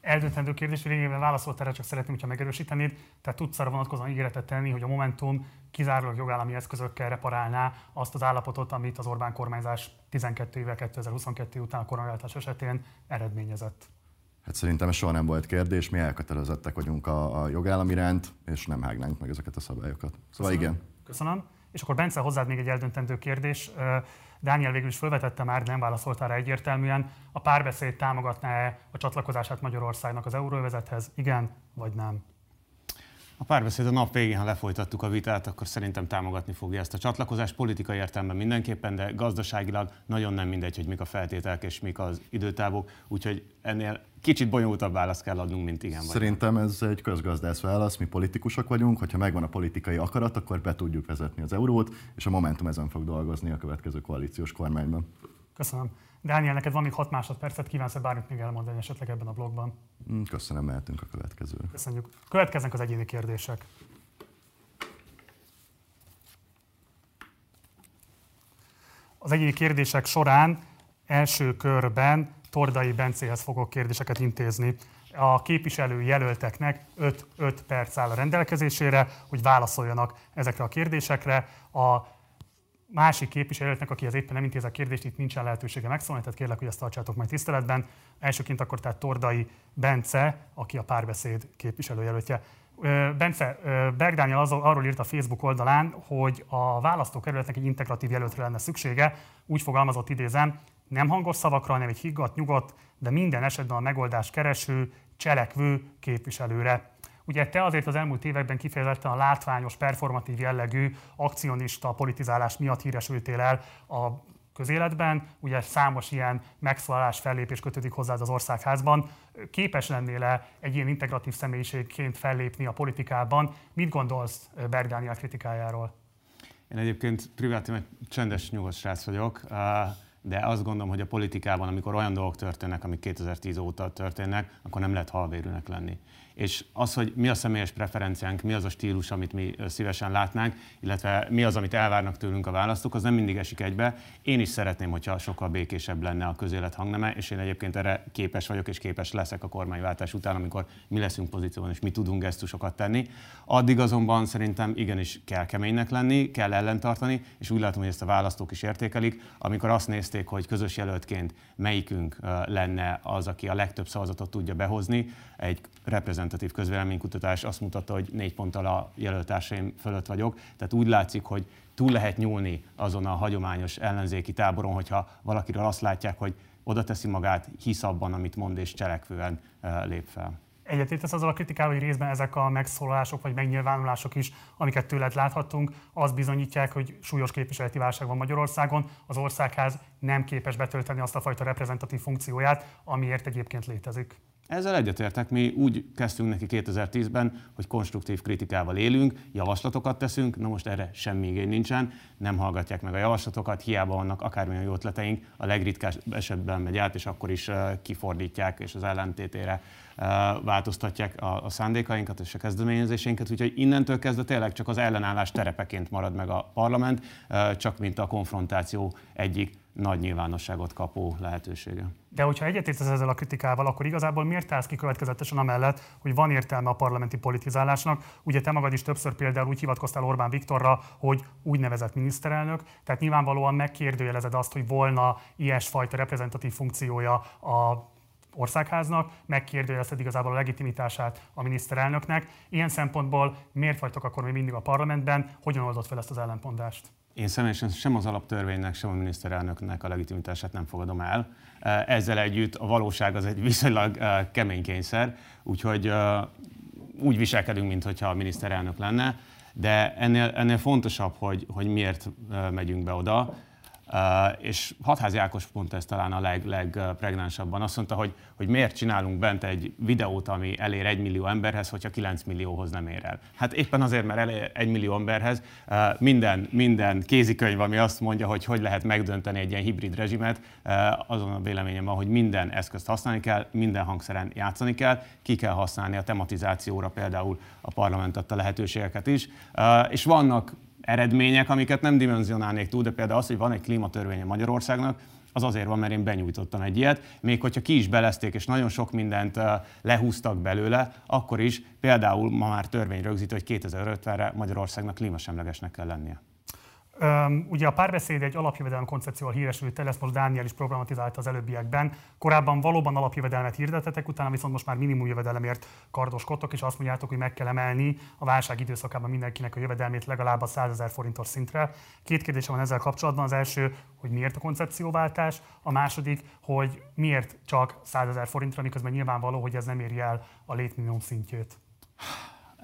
Eldöntendő kérdés, lényegében válaszolt erre, csak szeretném, hogyha megerősítenéd. Tehát tudsz arra vonatkozóan ígéretet tenni, hogy a Momentum kizárólag jogállami eszközökkel reparálná azt az állapotot, amit az Orbán kormányzás 12 éve 2022 után a koronaváltás esetén eredményezett.
Hát szerintem ez soha nem volt kérdés, mi elkötelezettek vagyunk a, a jogállam iránt, és nem hágnánk meg ezeket a szabályokat. Szóval
Köszönöm.
igen.
Köszönöm. És akkor Bence, hozzád még egy eldöntendő kérdés. Dániel végül is felvetette már, nem válaszoltál rá egyértelműen. A párbeszéd támogatná-e a csatlakozását Magyarországnak az euróövezethez? Igen vagy nem?
A párbeszéd a nap végén, ha lefolytattuk a vitát, akkor szerintem támogatni fogja ezt a csatlakozást. Politikai értelemben mindenképpen, de gazdaságilag nagyon nem mindegy, hogy mik a feltételek és mik az időtávok. Úgyhogy ennél kicsit bonyolultabb választ kell adnunk, mint igen. Vagy
Szerintem ez egy közgazdász válasz, mi politikusok vagyunk, hogyha megvan a politikai akarat, akkor be tudjuk vezetni az eurót, és a Momentum ezen fog dolgozni a következő koalíciós kormányban.
Köszönöm. Dániel, neked van még 6 másodpercet, kívánsz-e bármit még elmondani esetleg ebben a blogban?
Mm, köszönöm, mehetünk a következőre.
Köszönjük. Következnek az egyéni kérdések. Az egyéni kérdések során első körben Tordai Bencéhez fogok kérdéseket intézni. A képviselő jelölteknek 5-5 perc áll a rendelkezésére, hogy válaszoljanak ezekre a kérdésekre. A másik képviselőnek, akihez éppen nem intézek kérdést, itt nincsen lehetősége megszólni, tehát kérlek, hogy ezt tartsátok majd tiszteletben. Elsőként akkor tehát Tordai Bence, aki a párbeszéd képviselőjelöltje. Bence, Berg Dániel arról írt a Facebook oldalán, hogy a választókerületnek egy integratív jelöltre lenne szüksége. Úgy fogalmazott idézem, nem hangos szavakra, hanem egy higgadt, nyugodt, de minden esetben a megoldás kereső, cselekvő képviselőre. Ugye te azért az elmúlt években kifejezetten a látványos, performatív jellegű akcionista politizálás miatt híresültél el a közéletben, ugye számos ilyen megszólalás, fellépés kötődik hozzád az országházban. Képes lennél-e egy ilyen integratív személyiségként fellépni a politikában? Mit gondolsz Bergáni kritikájáról?
Én egyébként privátan egy csendes, nyugodt srác vagyok de azt gondolom, hogy a politikában, amikor olyan dolgok történnek, amik 2010 óta történnek, akkor nem lehet halvérűnek lenni. És az, hogy mi a személyes preferenciánk, mi az a stílus, amit mi szívesen látnánk, illetve mi az, amit elvárnak tőlünk a választók, az nem mindig esik egybe. Én is szeretném, hogyha sokkal békésebb lenne a közélet hangneme, és én egyébként erre képes vagyok, és képes leszek a kormányváltás után, amikor mi leszünk pozícióban, és mi tudunk gesztusokat tenni. Addig azonban szerintem igenis kell keménynek lenni, kell ellentartani, és úgy látom, hogy ezt a választók is értékelik, amikor azt nézték, hogy közös jelöltként melyikünk lenne az, aki a legtöbb szavazatot tudja behozni. Egy reprezentatív közvéleménykutatás azt mutatta, hogy négy ponttal a jelöltársaim fölött vagyok. Tehát úgy látszik, hogy túl lehet nyúlni azon a hagyományos ellenzéki táboron, hogyha valakiről azt látják, hogy oda teszi magát, hisz abban, amit mond és cselekvően lép fel.
Egyetértesz azzal a kritikával, hogy részben ezek a megszólalások vagy megnyilvánulások is, amiket tőled láthattunk, az bizonyítják, hogy súlyos képviseleti válság van Magyarországon. Az országház nem képes betölteni azt a fajta reprezentatív funkcióját, amiért egyébként létezik.
Ezzel egyetértek, mi úgy kezdtünk neki 2010-ben, hogy konstruktív kritikával élünk, javaslatokat teszünk, na most erre semmi igény nincsen, nem hallgatják meg a javaslatokat, hiába vannak akármilyen jó ötleteink, a legritkább esetben megy át, és akkor is kifordítják, és az ellentétére változtatják a, szándékainkat és a kezdeményezéseinket, úgyhogy innentől kezdve tényleg csak az ellenállás terepeként marad meg a parlament, csak mint a konfrontáció egyik nagy nyilvánosságot kapó lehetősége.
De hogyha egyetértesz ezzel a kritikával, akkor igazából miért állsz ki következetesen amellett, hogy van értelme a parlamenti politizálásnak? Ugye te magad is többször például úgy hivatkoztál Orbán Viktorra, hogy úgynevezett miniszterelnök, tehát nyilvánvalóan megkérdőjelezed azt, hogy volna ilyesfajta reprezentatív funkciója a országháznak, megkérdőjelezted igazából a legitimitását a miniszterelnöknek. Ilyen szempontból miért vagytok akkor még mindig a parlamentben, hogyan oldott fel ezt az ellenpondást?
Én személyesen sem az alaptörvénynek, sem a miniszterelnöknek a legitimitását nem fogadom el. Ezzel együtt a valóság az egy viszonylag kemény kényszer, úgyhogy úgy viselkedünk, mintha a miniszterelnök lenne, de ennél, ennél fontosabb, hogy, hogy miért megyünk be oda. És Hatházi Ákos mondta ezt talán a leg, legpregnánsabban. Azt mondta, hogy, hogy miért csinálunk bent egy videót, ami elér egy millió emberhez, hogyha 9 millióhoz nem ér el. Hát éppen azért, mert elér egy millió emberhez minden, minden kézikönyv, ami azt mondja, hogy hogy lehet megdönteni egy ilyen hibrid rezsimet, azon a véleményem van, hogy minden eszközt használni kell, minden hangszeren játszani kell, ki kell használni a tematizációra például a parlament adta lehetőségeket is, és vannak eredmények, amiket nem dimenzionálnék túl, de például az, hogy van egy klímatörvénye Magyarországnak, az azért van, mert én benyújtottam egy ilyet. Még hogyha ki is belezték, és nagyon sok mindent lehúztak belőle, akkor is például ma már törvény rögzít, hogy 2050-re Magyarországnak klímasemlegesnek kell lennie.
Um, ugye a párbeszéd egy alapjövedelem koncepcióval híresült el, ezt most Dániel is programatizálta az előbbiekben. Korábban valóban alapjövedelmet hirdetetek, utána viszont most már minimum jövedelemért kardoskodtok, és azt mondjátok, hogy meg kell emelni a válság időszakában mindenkinek a jövedelmét legalább a 100 ezer forintos szintre. Két kérdésem van ezzel kapcsolatban. Az első, hogy miért a koncepcióváltás, a második, hogy miért csak 100 ezer forintra, miközben nyilvánvaló, hogy ez nem éri el a létminimum szintjét.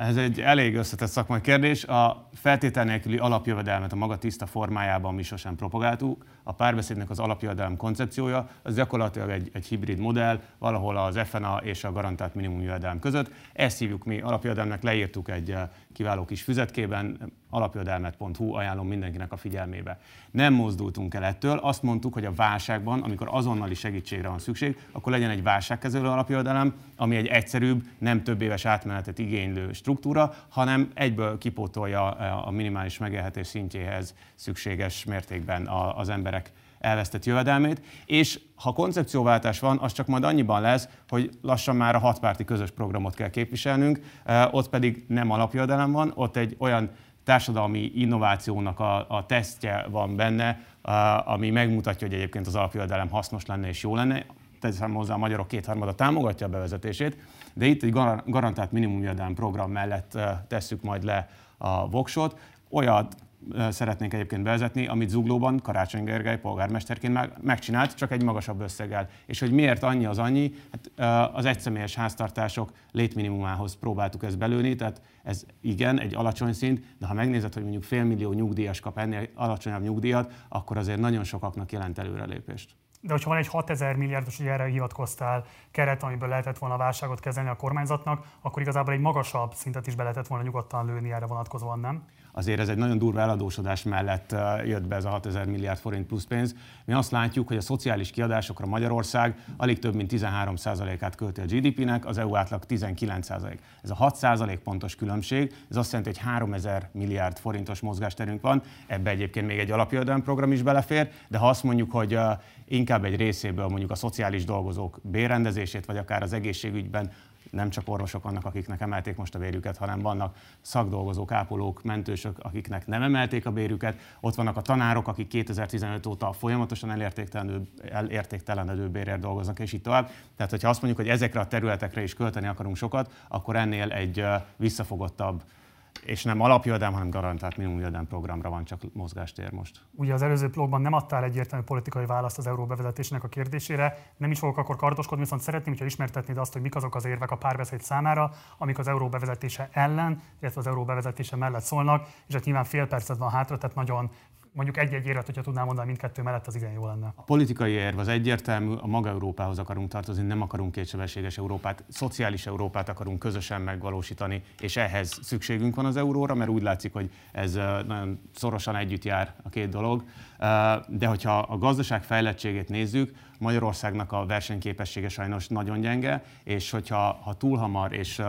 Ez egy elég összetett szakmai kérdés. A feltétel nélküli alapjövedelmet a maga tiszta formájában mi sosem propagáltuk. A párbeszédnek az alapjövedelem koncepciója az gyakorlatilag egy, egy hibrid modell, valahol az FNA és a garantált minimum jövedelem között. Ezt hívjuk mi alapjövedelmnek, leírtuk egy eh, kiváló kis füzetkében, alapjövedelmet.hu ajánlom mindenkinek a figyelmébe. Nem mozdultunk el ettől, azt mondtuk, hogy a válságban, amikor azonnali segítségre van szükség, akkor legyen egy válságkezelő alapjövedelem, ami egy egyszerűbb, nem több éves átmenetet igénylő struktúra, hanem egyből kipótolja a minimális megélhetés szintjéhez szükséges mértékben az emberek elvesztett jövedelmét, és ha koncepcióváltás van, az csak majd annyiban lesz, hogy lassan már a hatpárti közös programot kell képviselnünk, ott pedig nem alapjövedelem van, ott egy olyan társadalmi innovációnak a, a tesztje van benne, ami megmutatja, hogy egyébként az alapjövedelem hasznos lenne és jó lenne. Teszem hozzá, a magyarok kétharmada támogatja a bevezetését, de itt egy garantált minimumjövedelem program mellett tesszük majd le a voksot. Olyat szeretnénk egyébként bevezetni, amit Zuglóban Karácsony Gergely polgármesterként megcsinált, csak egy magasabb összeggel. És hogy miért annyi az annyi? Hát az egyszemélyes háztartások létminimumához próbáltuk ezt belőni, tehát ez igen, egy alacsony szint, de ha megnézed, hogy mondjuk félmillió nyugdíjas kap ennél alacsonyabb nyugdíjat, akkor azért nagyon sokaknak jelent előrelépést.
de hogyha van egy 6000 milliárdos, hogy erre hivatkoztál, keret, amiből lehetett volna a válságot kezelni a kormányzatnak, akkor igazából egy magasabb szintet is be lehetett volna nyugodtan lőni erre vonatkozóan, nem?
Azért ez egy nagyon durva eladósodás mellett jött be ez a 6000 milliárd forint plusz pénz. Mi azt látjuk, hogy a szociális kiadásokra Magyarország alig több mint 13%-át költi a GDP-nek, az EU átlag 19%. Ez a 6% pontos különbség, ez azt jelenti, hogy 3000 milliárd forintos mozgásterünk van, ebbe egyébként még egy alapjövedelemprogram is belefér, de ha azt mondjuk, hogy inkább egy részéből mondjuk a szociális dolgozók bérrendezését, vagy akár az egészségügyben nem csak orvosok vannak, akiknek emelték most a bérüket, hanem vannak szakdolgozók, ápolók, mentősök, akiknek nem emelték a bérüket. Ott vannak a tanárok, akik 2015 óta folyamatosan elértéktelenedő, elértéktelenedő bérért dolgoznak, és így tovább. Tehát, hogyha azt mondjuk, hogy ezekre a területekre is költeni akarunk sokat, akkor ennél egy visszafogottabb és nem alapjövedelem, hanem garantált minimumjövedelem programra van csak mozgástér most.
Ugye az előző blogban nem adtál egyértelmű politikai választ az euró bevezetésének a kérdésére, nem is fogok akkor kardoskodni, viszont szeretném, hogyha ismertetnéd azt, hogy mik azok az érvek a párbeszéd számára, amik az euró bevezetése ellen, illetve az euró bevezetése mellett szólnak, és hát nyilván fél percet van hátra, tehát nagyon mondjuk egy-egy éret, hogyha tudnám mondani mindkettő mellett, az igen jó lenne.
A politikai érv az egyértelmű, a maga Európához akarunk tartozni, nem akarunk kétsebességes Európát, szociális Európát akarunk közösen megvalósítani, és ehhez szükségünk van az euróra, mert úgy látszik, hogy ez nagyon szorosan együtt jár a két dolog. De hogyha a gazdaság fejlettségét nézzük, Magyarországnak a versenyképessége sajnos nagyon gyenge, és hogyha ha túl hamar és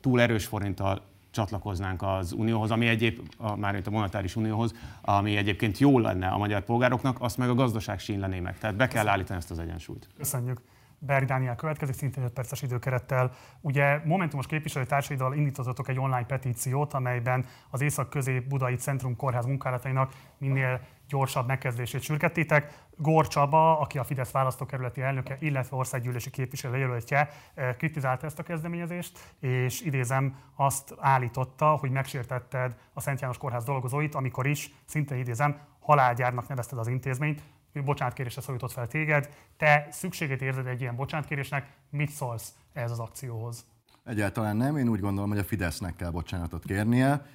túl erős forinttal csatlakoznánk az Unióhoz, ami egyéb, már a monetáris unióhoz, ami egyébként jó lenne a magyar polgároknak, azt meg a gazdaság sínlené meg. Tehát be kell állítani ezt az egyensúlyt.
Köszönjük. Berg Dániel következik, szintén 5 perces időkerettel. Ugye Momentumos képviselőtársaiddal indítottatok egy online petíciót, amelyben az Észak-Közép-Budai Centrum Kórház munkálatainak minél gyorsabb megkezdését sürgettétek. Gór Csaba, aki a Fidesz választókerületi elnöke, illetve országgyűlési képviselő jelöltje, eh, kritizálta ezt a kezdeményezést, és idézem, azt állította, hogy megsértetted a Szent János Kórház dolgozóit, amikor is, szinte idézem, halálgyárnak nevezted az intézményt, bocsánatkérésre szólított fel téged. Te szükséget érzed egy ilyen bocsánatkérésnek, mit szólsz ehhez az akcióhoz?
Egyáltalán nem. Én úgy gondolom, hogy a Fidesznek kell bocsánatot kérnie.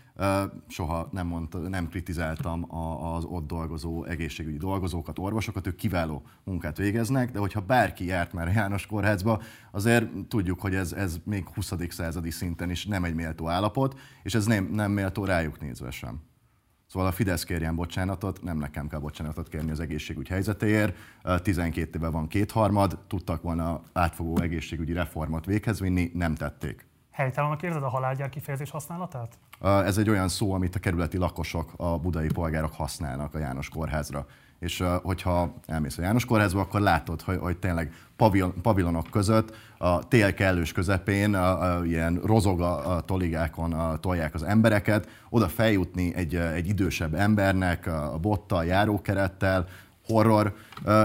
Soha nem, mondta, nem kritizáltam az ott dolgozó egészségügyi dolgozókat, orvosokat, ők kiváló munkát végeznek, de hogyha bárki járt már a János Kórházba, azért tudjuk, hogy ez, ez még 20. századi szinten is nem egy méltó állapot, és ez nem, nem méltó rájuk nézve sem. Szóval a Fidesz kérjen bocsánatot, nem nekem kell bocsánatot kérni az egészségügy helyzetéért. 12 éve van kétharmad, tudtak volna átfogó egészségügyi reformot véghez vinni, nem tették.
Helytelenek érzed a halálgyár kifejezés használatát?
Ez egy olyan szó, amit a kerületi lakosok, a budai polgárok használnak a János kórházra és hogyha elmész a János kórházba, akkor látod, hogy, hogy tényleg pavilonok között a tél kellős közepén a, a, ilyen rozog a, a toligákon a, tolják az embereket, oda feljutni egy, egy idősebb embernek a bottal, járókerettel, horror,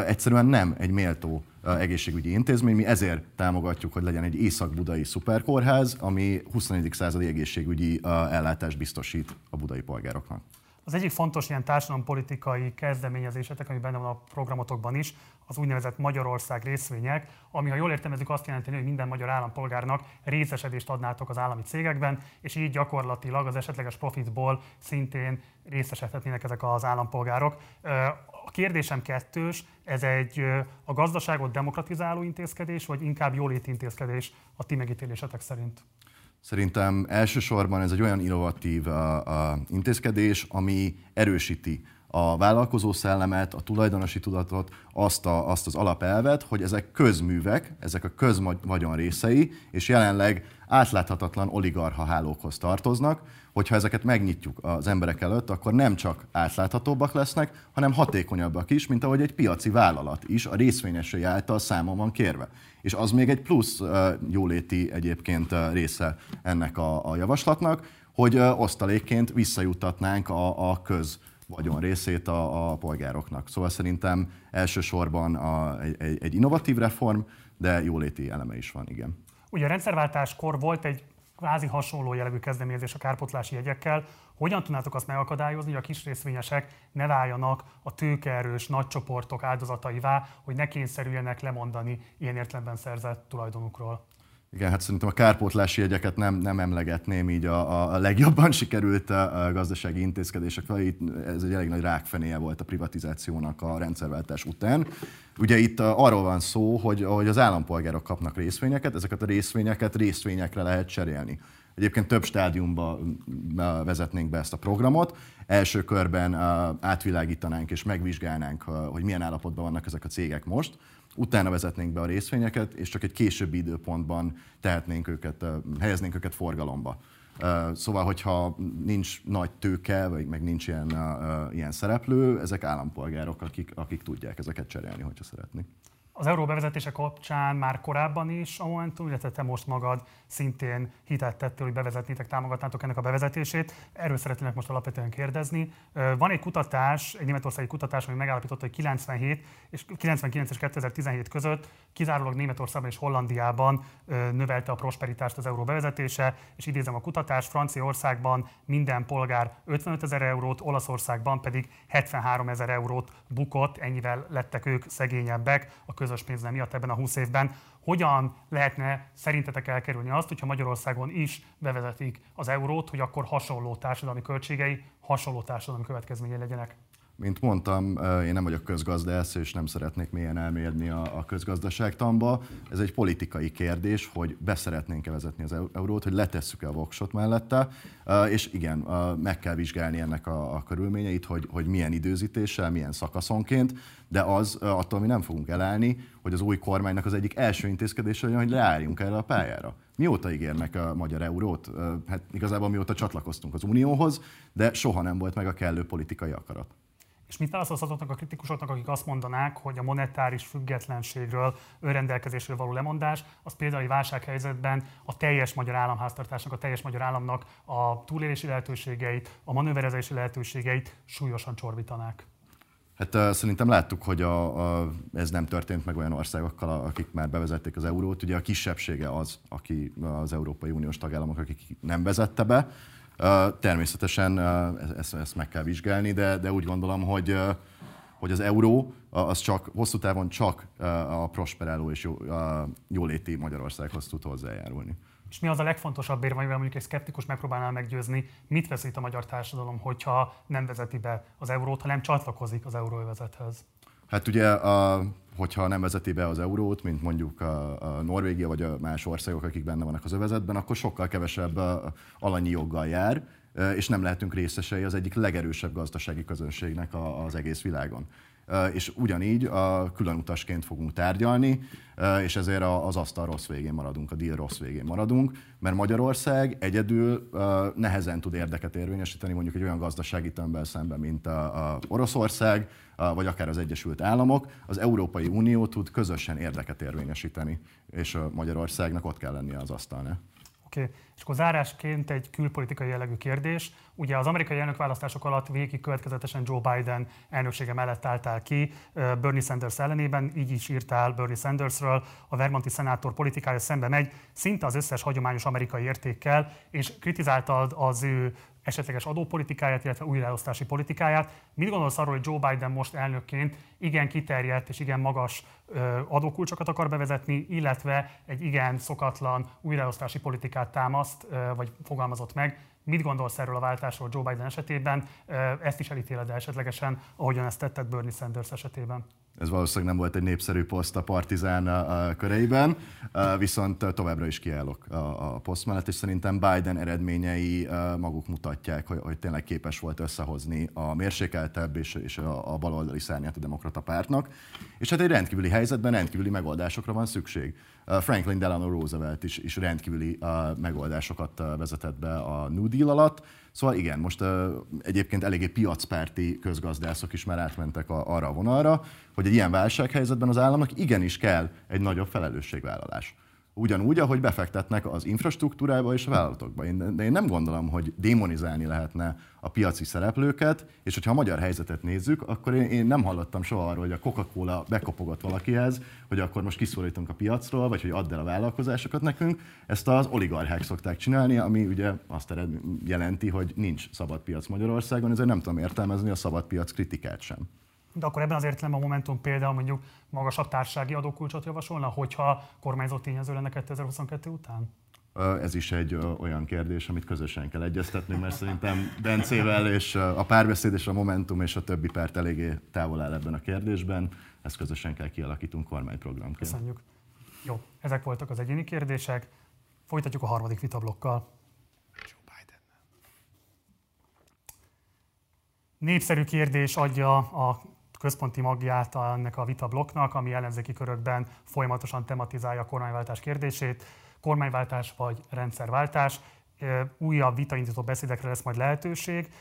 egyszerűen nem egy méltó egészségügyi intézmény. Mi ezért támogatjuk, hogy legyen egy észak-budai szuperkórház, ami 21. századi egészségügyi ellátást biztosít a budai polgároknak.
Az egyik fontos ilyen társadalompolitikai kezdeményezésetek, ami benne van a programotokban is, az úgynevezett Magyarország részvények, ami, ha jól értelmezik, azt jelenti, hogy minden magyar állampolgárnak részesedést adnátok az állami cégekben, és így gyakorlatilag az esetleges profitból szintén részesedhetnének ezek az állampolgárok. A kérdésem kettős, ez egy a gazdaságot demokratizáló intézkedés, vagy inkább jóléti intézkedés a ti megítélésetek szerint?
Szerintem elsősorban ez egy olyan innovatív a, a intézkedés, ami erősíti a vállalkozó szellemet, a tulajdonosi tudatot, azt, a, azt az alapelvet, hogy ezek közművek, ezek a közvagyon részei, és jelenleg átláthatatlan oligarha hálókhoz tartoznak, hogyha ezeket megnyitjuk az emberek előtt, akkor nem csak átláthatóbbak lesznek, hanem hatékonyabbak is, mint ahogy egy piaci vállalat is a részvényesei által számon van kérve. És az még egy plusz jóléti egyébként része ennek a, a javaslatnak, hogy osztalékként visszajutatnánk a, a köz vagyon részét a, a polgároknak. Szóval szerintem elsősorban a, egy, egy innovatív reform, de jóléti eleme is van, igen.
Ugye a rendszerváltáskor volt egy kvázi hasonló jellegű kezdeményezés a kárpotlási jegyekkel. Hogyan tudnátok azt megakadályozni, hogy a kis részvényesek ne váljanak a tőkeerős nagy csoportok áldozataivá, hogy ne kényszerüljenek lemondani ilyen értelemben szerzett tulajdonukról?
Igen, hát szerintem a kárpótlási jegyeket nem, nem emlegetném így a, a legjobban sikerült a gazdasági intézkedések. Ez egy elég nagy rákfenéje volt a privatizációnak a rendszerváltás után. Ugye itt arról van szó, hogy, hogy az állampolgárok kapnak részvényeket, ezeket a részvényeket részvényekre lehet cserélni. Egyébként több stádiumba vezetnénk be ezt a programot. Első körben átvilágítanánk és megvizsgálnánk, hogy milyen állapotban vannak ezek a cégek most utána vezetnénk be a részvényeket, és csak egy későbbi időpontban tehetnénk őket, helyeznénk őket forgalomba. Szóval, hogyha nincs nagy tőke, vagy meg nincs ilyen, ilyen szereplő, ezek állampolgárok, akik, akik tudják ezeket cserélni, hogyha szeretnék.
Az euró bevezetése kapcsán már korábban is a Momentum, illetve te most magad szintén hitet tettél, hogy bevezetnétek, támogatnátok ennek a bevezetését. Erről szeretnének most alapvetően kérdezni. Van egy kutatás, egy németországi kutatás, ami megállapította, hogy 97 és 99 és 2017 között kizárólag Németországban és Hollandiában növelte a prosperitást az euró bevezetése, és idézem a kutatás, Franciaországban minden polgár 55 ezer eurót, Olaszországban pedig 73 ezer eurót bukott, ennyivel lettek ők szegényebbek a közös pénznem miatt ebben a 20 évben. Hogyan lehetne szerintetek elkerülni azt, hogyha Magyarországon is bevezetik az eurót, hogy akkor hasonló társadalmi költségei, hasonló társadalmi következményei legyenek?
Mint mondtam, én nem vagyok közgazdász, és nem szeretnék mélyen elmérni a, a közgazdaságtamba. Ez egy politikai kérdés, hogy beszeretnénk-e vezetni az eurót, hogy letesszük-e a voksot mellette, és igen, meg kell vizsgálni ennek a, a körülményeit, hogy, hogy milyen időzítéssel, milyen szakaszonként, de az attól mi nem fogunk elállni, hogy az új kormánynak az egyik első intézkedése olyan, hogy leálljunk erre a pályára. Mióta ígérnek a magyar eurót? Hát igazából mióta csatlakoztunk az Unióhoz, de soha nem volt meg a kellő politikai akarat.
És mit válaszolhatnak a kritikusoknak, akik azt mondanák, hogy a monetáris függetlenségről, önrendelkezésről való lemondás, az például egy válsághelyzetben a teljes magyar államháztartásnak, a teljes magyar államnak a túlélési lehetőségeit, a manőverezési lehetőségeit súlyosan csorbítanák?
Hát szerintem láttuk, hogy a, a, ez nem történt meg olyan országokkal, akik már bevezették az eurót. Ugye a kisebbsége az, aki az Európai Uniós tagállamok, akik nem vezette be. Természetesen ezt, ezt meg kell vizsgálni, de, de úgy gondolom, hogy hogy az euró az csak hosszú távon csak a prosperáló és jó, a jóléti Magyarországhoz tud hozzájárulni.
És mi az a legfontosabb érve, amivel mondjuk egy szkeptikus megpróbálnál meggyőzni, mit veszít a magyar társadalom, hogyha nem vezeti be az eurót, hanem csatlakozik az euróövezethez?
Hát ugye, a, hogyha nem vezeti be az eurót, mint mondjuk a, a Norvégia vagy a más országok, akik benne vannak az övezetben, akkor sokkal kevesebb alanyi joggal jár, és nem lehetünk részesei az egyik legerősebb gazdasági közönségnek az egész világon és ugyanígy a külön utasként fogunk tárgyalni, és ezért az asztal rossz végén maradunk, a deal rossz végén maradunk, mert Magyarország egyedül nehezen tud érdeket érvényesíteni mondjuk egy olyan gazdasági tömbben szemben, mint a, a Oroszország, vagy akár az Egyesült Államok. Az Európai Unió tud közösen érdeket érvényesíteni, és Magyarországnak ott kell lennie az asztalnál.
Oké, okay. És akkor zárásként egy külpolitikai jellegű kérdés. Ugye az amerikai elnökválasztások alatt végig következetesen Joe Biden elnöksége mellett álltál ki Bernie Sanders ellenében, így is írtál Bernie Sandersről, a Vermonti szenátor politikája szembe megy, szinte az összes hagyományos amerikai értékkel, és kritizáltad az ő esetleges adópolitikáját, illetve újraelosztási politikáját. Mit gondolsz arról, hogy Joe Biden most elnökként igen kiterjedt és igen magas adókulcsokat akar bevezetni, illetve egy igen szokatlan újraelosztási politikát támaszt, vagy fogalmazott meg. Mit gondolsz erről a váltásról Joe Biden esetében? Ezt is elítéled esetlegesen, ahogyan ezt tetted Bernie Sanders esetében?
Ez valószínűleg nem volt egy népszerű poszt a Partizán a köreiben, viszont továbbra is kiállok a, poszt mellett, és szerintem Biden eredményei maguk mutatják, hogy, hogy tényleg képes volt összehozni a mérsékeltebb és, és a, a baloldali szárnyát a demokrata pártnak. És hát egy rendkívüli helyzetben rendkívüli megoldásokra van szükség. Franklin Delano Roosevelt is, is rendkívüli megoldásokat vezetett be a New Deal alatt, Szóval igen, most uh, egyébként eléggé piacpárti közgazdászok is már átmentek a, arra a vonalra, hogy egy ilyen válsághelyzetben az államnak igenis kell egy nagyobb felelősségvállalás. Ugyanúgy, ahogy befektetnek az infrastruktúrába és a vállalatokba. Én, de én nem gondolom, hogy démonizálni lehetne a piaci szereplőket, és hogyha a magyar helyzetet nézzük, akkor én, én nem hallottam soha arról, hogy a Coca-Cola bekopogott valakihez, hogy akkor most kiszólítunk a piacról, vagy hogy add el a vállalkozásokat nekünk. Ezt az oligarchák szokták csinálni, ami ugye azt jelenti, hogy nincs szabad piac Magyarországon, ezért nem tudom értelmezni a szabad piac kritikát sem.
De akkor ebben az értelemben a Momentum például mondjuk magasabb társági adókulcsot javasolna, hogyha kormányzó tényező lenne 2022 után?
Ez is egy olyan kérdés, amit közösen kell egyeztetni, mert szerintem Bencével és a párbeszéd és a Momentum és a többi párt eléggé távol áll ebben a kérdésben. Ezt közösen kell kialakítunk kormányprogramként.
Köszönjük. Jó, ezek voltak az egyéni kérdések. Folytatjuk a harmadik vitablokkal. Népszerű kérdés adja a központi magját ennek a vitablokknak, ami ellenzéki körökben folyamatosan tematizálja a kormányváltás kérdését kormányváltás vagy rendszerváltás. Újabb vitaindító beszédekre lesz majd lehetőség.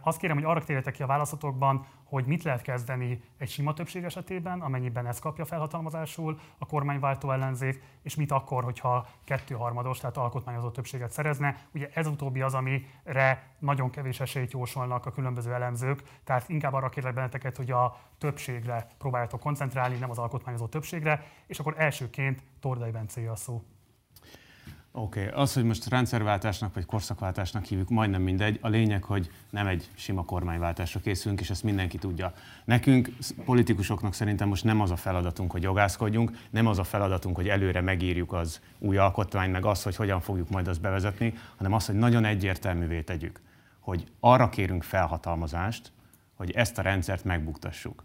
Azt kérem, hogy arra térjetek ki a választotokban, hogy mit lehet kezdeni egy sima többség esetében, amennyiben ez kapja felhatalmazásul a kormányváltó ellenzék, és mit akkor, hogyha kettőharmados, tehát alkotmányozó többséget szerezne. Ugye ez utóbbi az, amire nagyon kevés esélyt jósolnak a különböző elemzők, tehát inkább arra kérlek benneteket, hogy a többségre próbáljatok koncentrálni, nem az alkotmányozó többségre, és akkor elsőként Tordai Bencé a szó.
Oké, okay. az, hogy most rendszerváltásnak vagy korszakváltásnak hívjuk, majdnem mindegy. A lényeg, hogy nem egy sima kormányváltásra készülünk, és ezt mindenki tudja. Nekünk, politikusoknak szerintem most nem az a feladatunk, hogy jogászkodjunk, nem az a feladatunk, hogy előre megírjuk az új alkotmány, meg az, hogy hogyan fogjuk majd azt bevezetni, hanem az, hogy nagyon egyértelművé tegyük, hogy arra kérünk felhatalmazást, hogy ezt a rendszert megbuktassuk.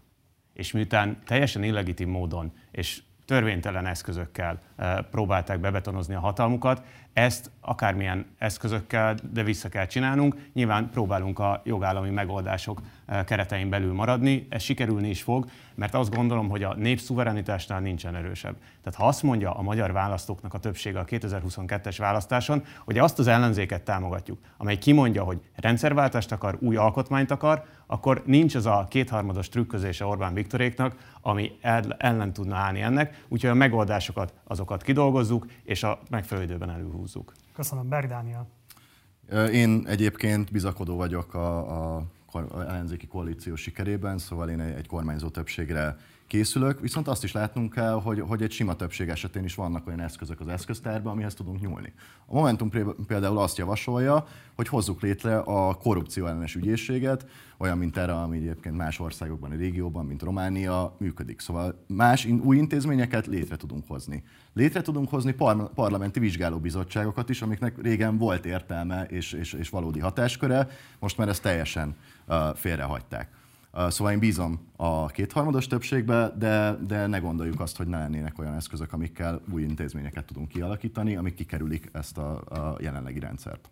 És miután teljesen illegitim módon és törvénytelen eszközökkel eh, próbálták bebetonozni a hatalmukat. Ezt akármilyen eszközökkel, de vissza kell csinálnunk. Nyilván próbálunk a jogállami megoldások keretein belül maradni, ez sikerülni is fog, mert azt gondolom, hogy a népszuverenitásnál nincsen erősebb. Tehát ha azt mondja a magyar választóknak a többsége a 2022-es választáson, hogy azt az ellenzéket támogatjuk, amely kimondja, hogy rendszerváltást akar, új alkotmányt akar, akkor nincs az a kétharmados trükközése Orbán Viktoréknak, ami ellen tudna állni ennek, úgyhogy a megoldásokat azokat kidolgozzuk, és a megfelelő időben előhúzzuk.
Köszönöm, Berg Dániel.
Én egyébként bizakodó vagyok a, a ellenzéki koalíció sikerében, szóval én egy kormányzó többségre készülök, viszont azt is látnunk kell, hogy, hogy egy sima többség esetén is vannak olyan eszközök az eszköztárban, amihez tudunk nyúlni. A Momentum például azt javasolja, hogy hozzuk létre a korrupció ellenes ügyészséget, olyan, mint erre, ami egyébként más országokban, a régióban, mint Románia működik. Szóval más új intézményeket létre tudunk hozni. Létre tudunk hozni par- parlamenti vizsgálóbizottságokat is, amiknek régen volt értelme és, és, és valódi hatásköre, most már ezt teljesen uh, félrehagyták. Szóval én bízom a kétharmados többségbe, de, de ne gondoljuk azt, hogy ne lennének olyan eszközök, amikkel új intézményeket tudunk kialakítani, amik kikerülik ezt a, a jelenlegi rendszert.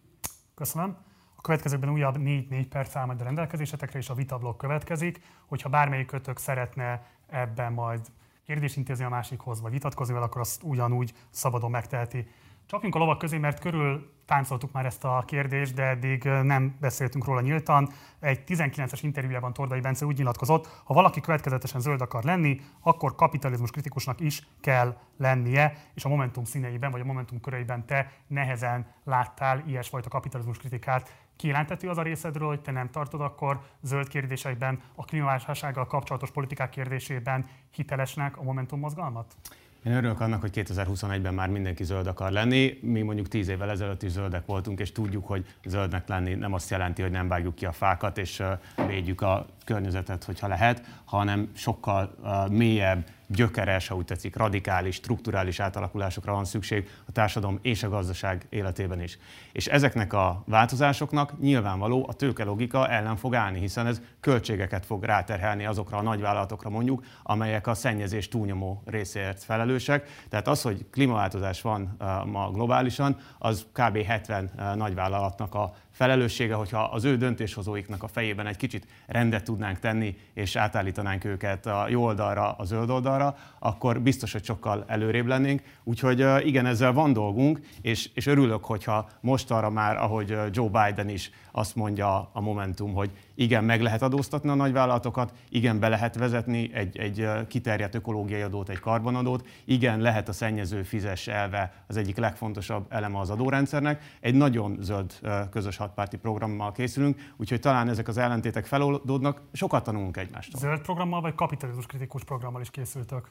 Köszönöm. A következőkben újabb 4-4 perc áll majd a rendelkezésetekre, és a vitablok következik. Hogyha bármelyik kötök szeretne ebben majd kérdést intézni a másikhoz, vagy vitatkozni vele, akkor azt ugyanúgy szabadon megteheti. Csapjunk a lovak közé, mert körül táncoltuk már ezt a kérdést, de eddig nem beszéltünk róla nyíltan. Egy 19-es interjújában Tordai Bence úgy nyilatkozott, ha valaki következetesen zöld akar lenni, akkor kapitalizmus kritikusnak is kell lennie, és a Momentum színeiben, vagy a Momentum köreiben te nehezen láttál ilyesfajta kapitalizmus kritikát. Kijelentető az a részedről, hogy te nem tartod akkor zöld kérdésekben, a klímaválsággal kapcsolatos politikák kérdésében hitelesnek a Momentum mozgalmat?
Én örülök annak, hogy 2021-ben már mindenki zöld akar lenni. Mi mondjuk 10 évvel ezelőtt is zöldek voltunk, és tudjuk, hogy zöldnek lenni nem azt jelenti, hogy nem vágjuk ki a fákat, és védjük a környezetet, hogyha lehet, hanem sokkal mélyebb, gyökeres, ha úgy tetszik, radikális, strukturális átalakulásokra van szükség a társadalom és a gazdaság életében is. És ezeknek a változásoknak nyilvánvaló a tőke logika ellen fog állni, hiszen ez költségeket fog ráterhelni azokra a nagyvállalatokra mondjuk, amelyek a szennyezés túlnyomó részéért felelősek. Tehát az, hogy klímaváltozás van ma globálisan, az kb. 70 nagyvállalatnak a felelőssége, hogyha az ő döntéshozóiknak a fejében egy kicsit rendet tudnánk tenni, és átállítanánk őket a jó oldalra, a zöld oldalra, akkor biztos, hogy sokkal előrébb lennénk. Úgyhogy igen, ezzel van dolgunk, és, és örülök, hogyha most arra már, ahogy Joe Biden is azt mondja a Momentum, hogy igen, meg lehet adóztatni a nagyvállalatokat, igen, be lehet vezetni egy, egy kiterjedt ökológiai adót, egy karbonadót, igen, lehet a szennyező fizes elve az egyik legfontosabb eleme az adórendszernek. Egy nagyon zöld közös hatpárti programmal készülünk, úgyhogy talán ezek az ellentétek feloldódnak, sokat tanulunk egymástól.
Zöld programmal vagy kapitalizmus kritikus programmal is készültök?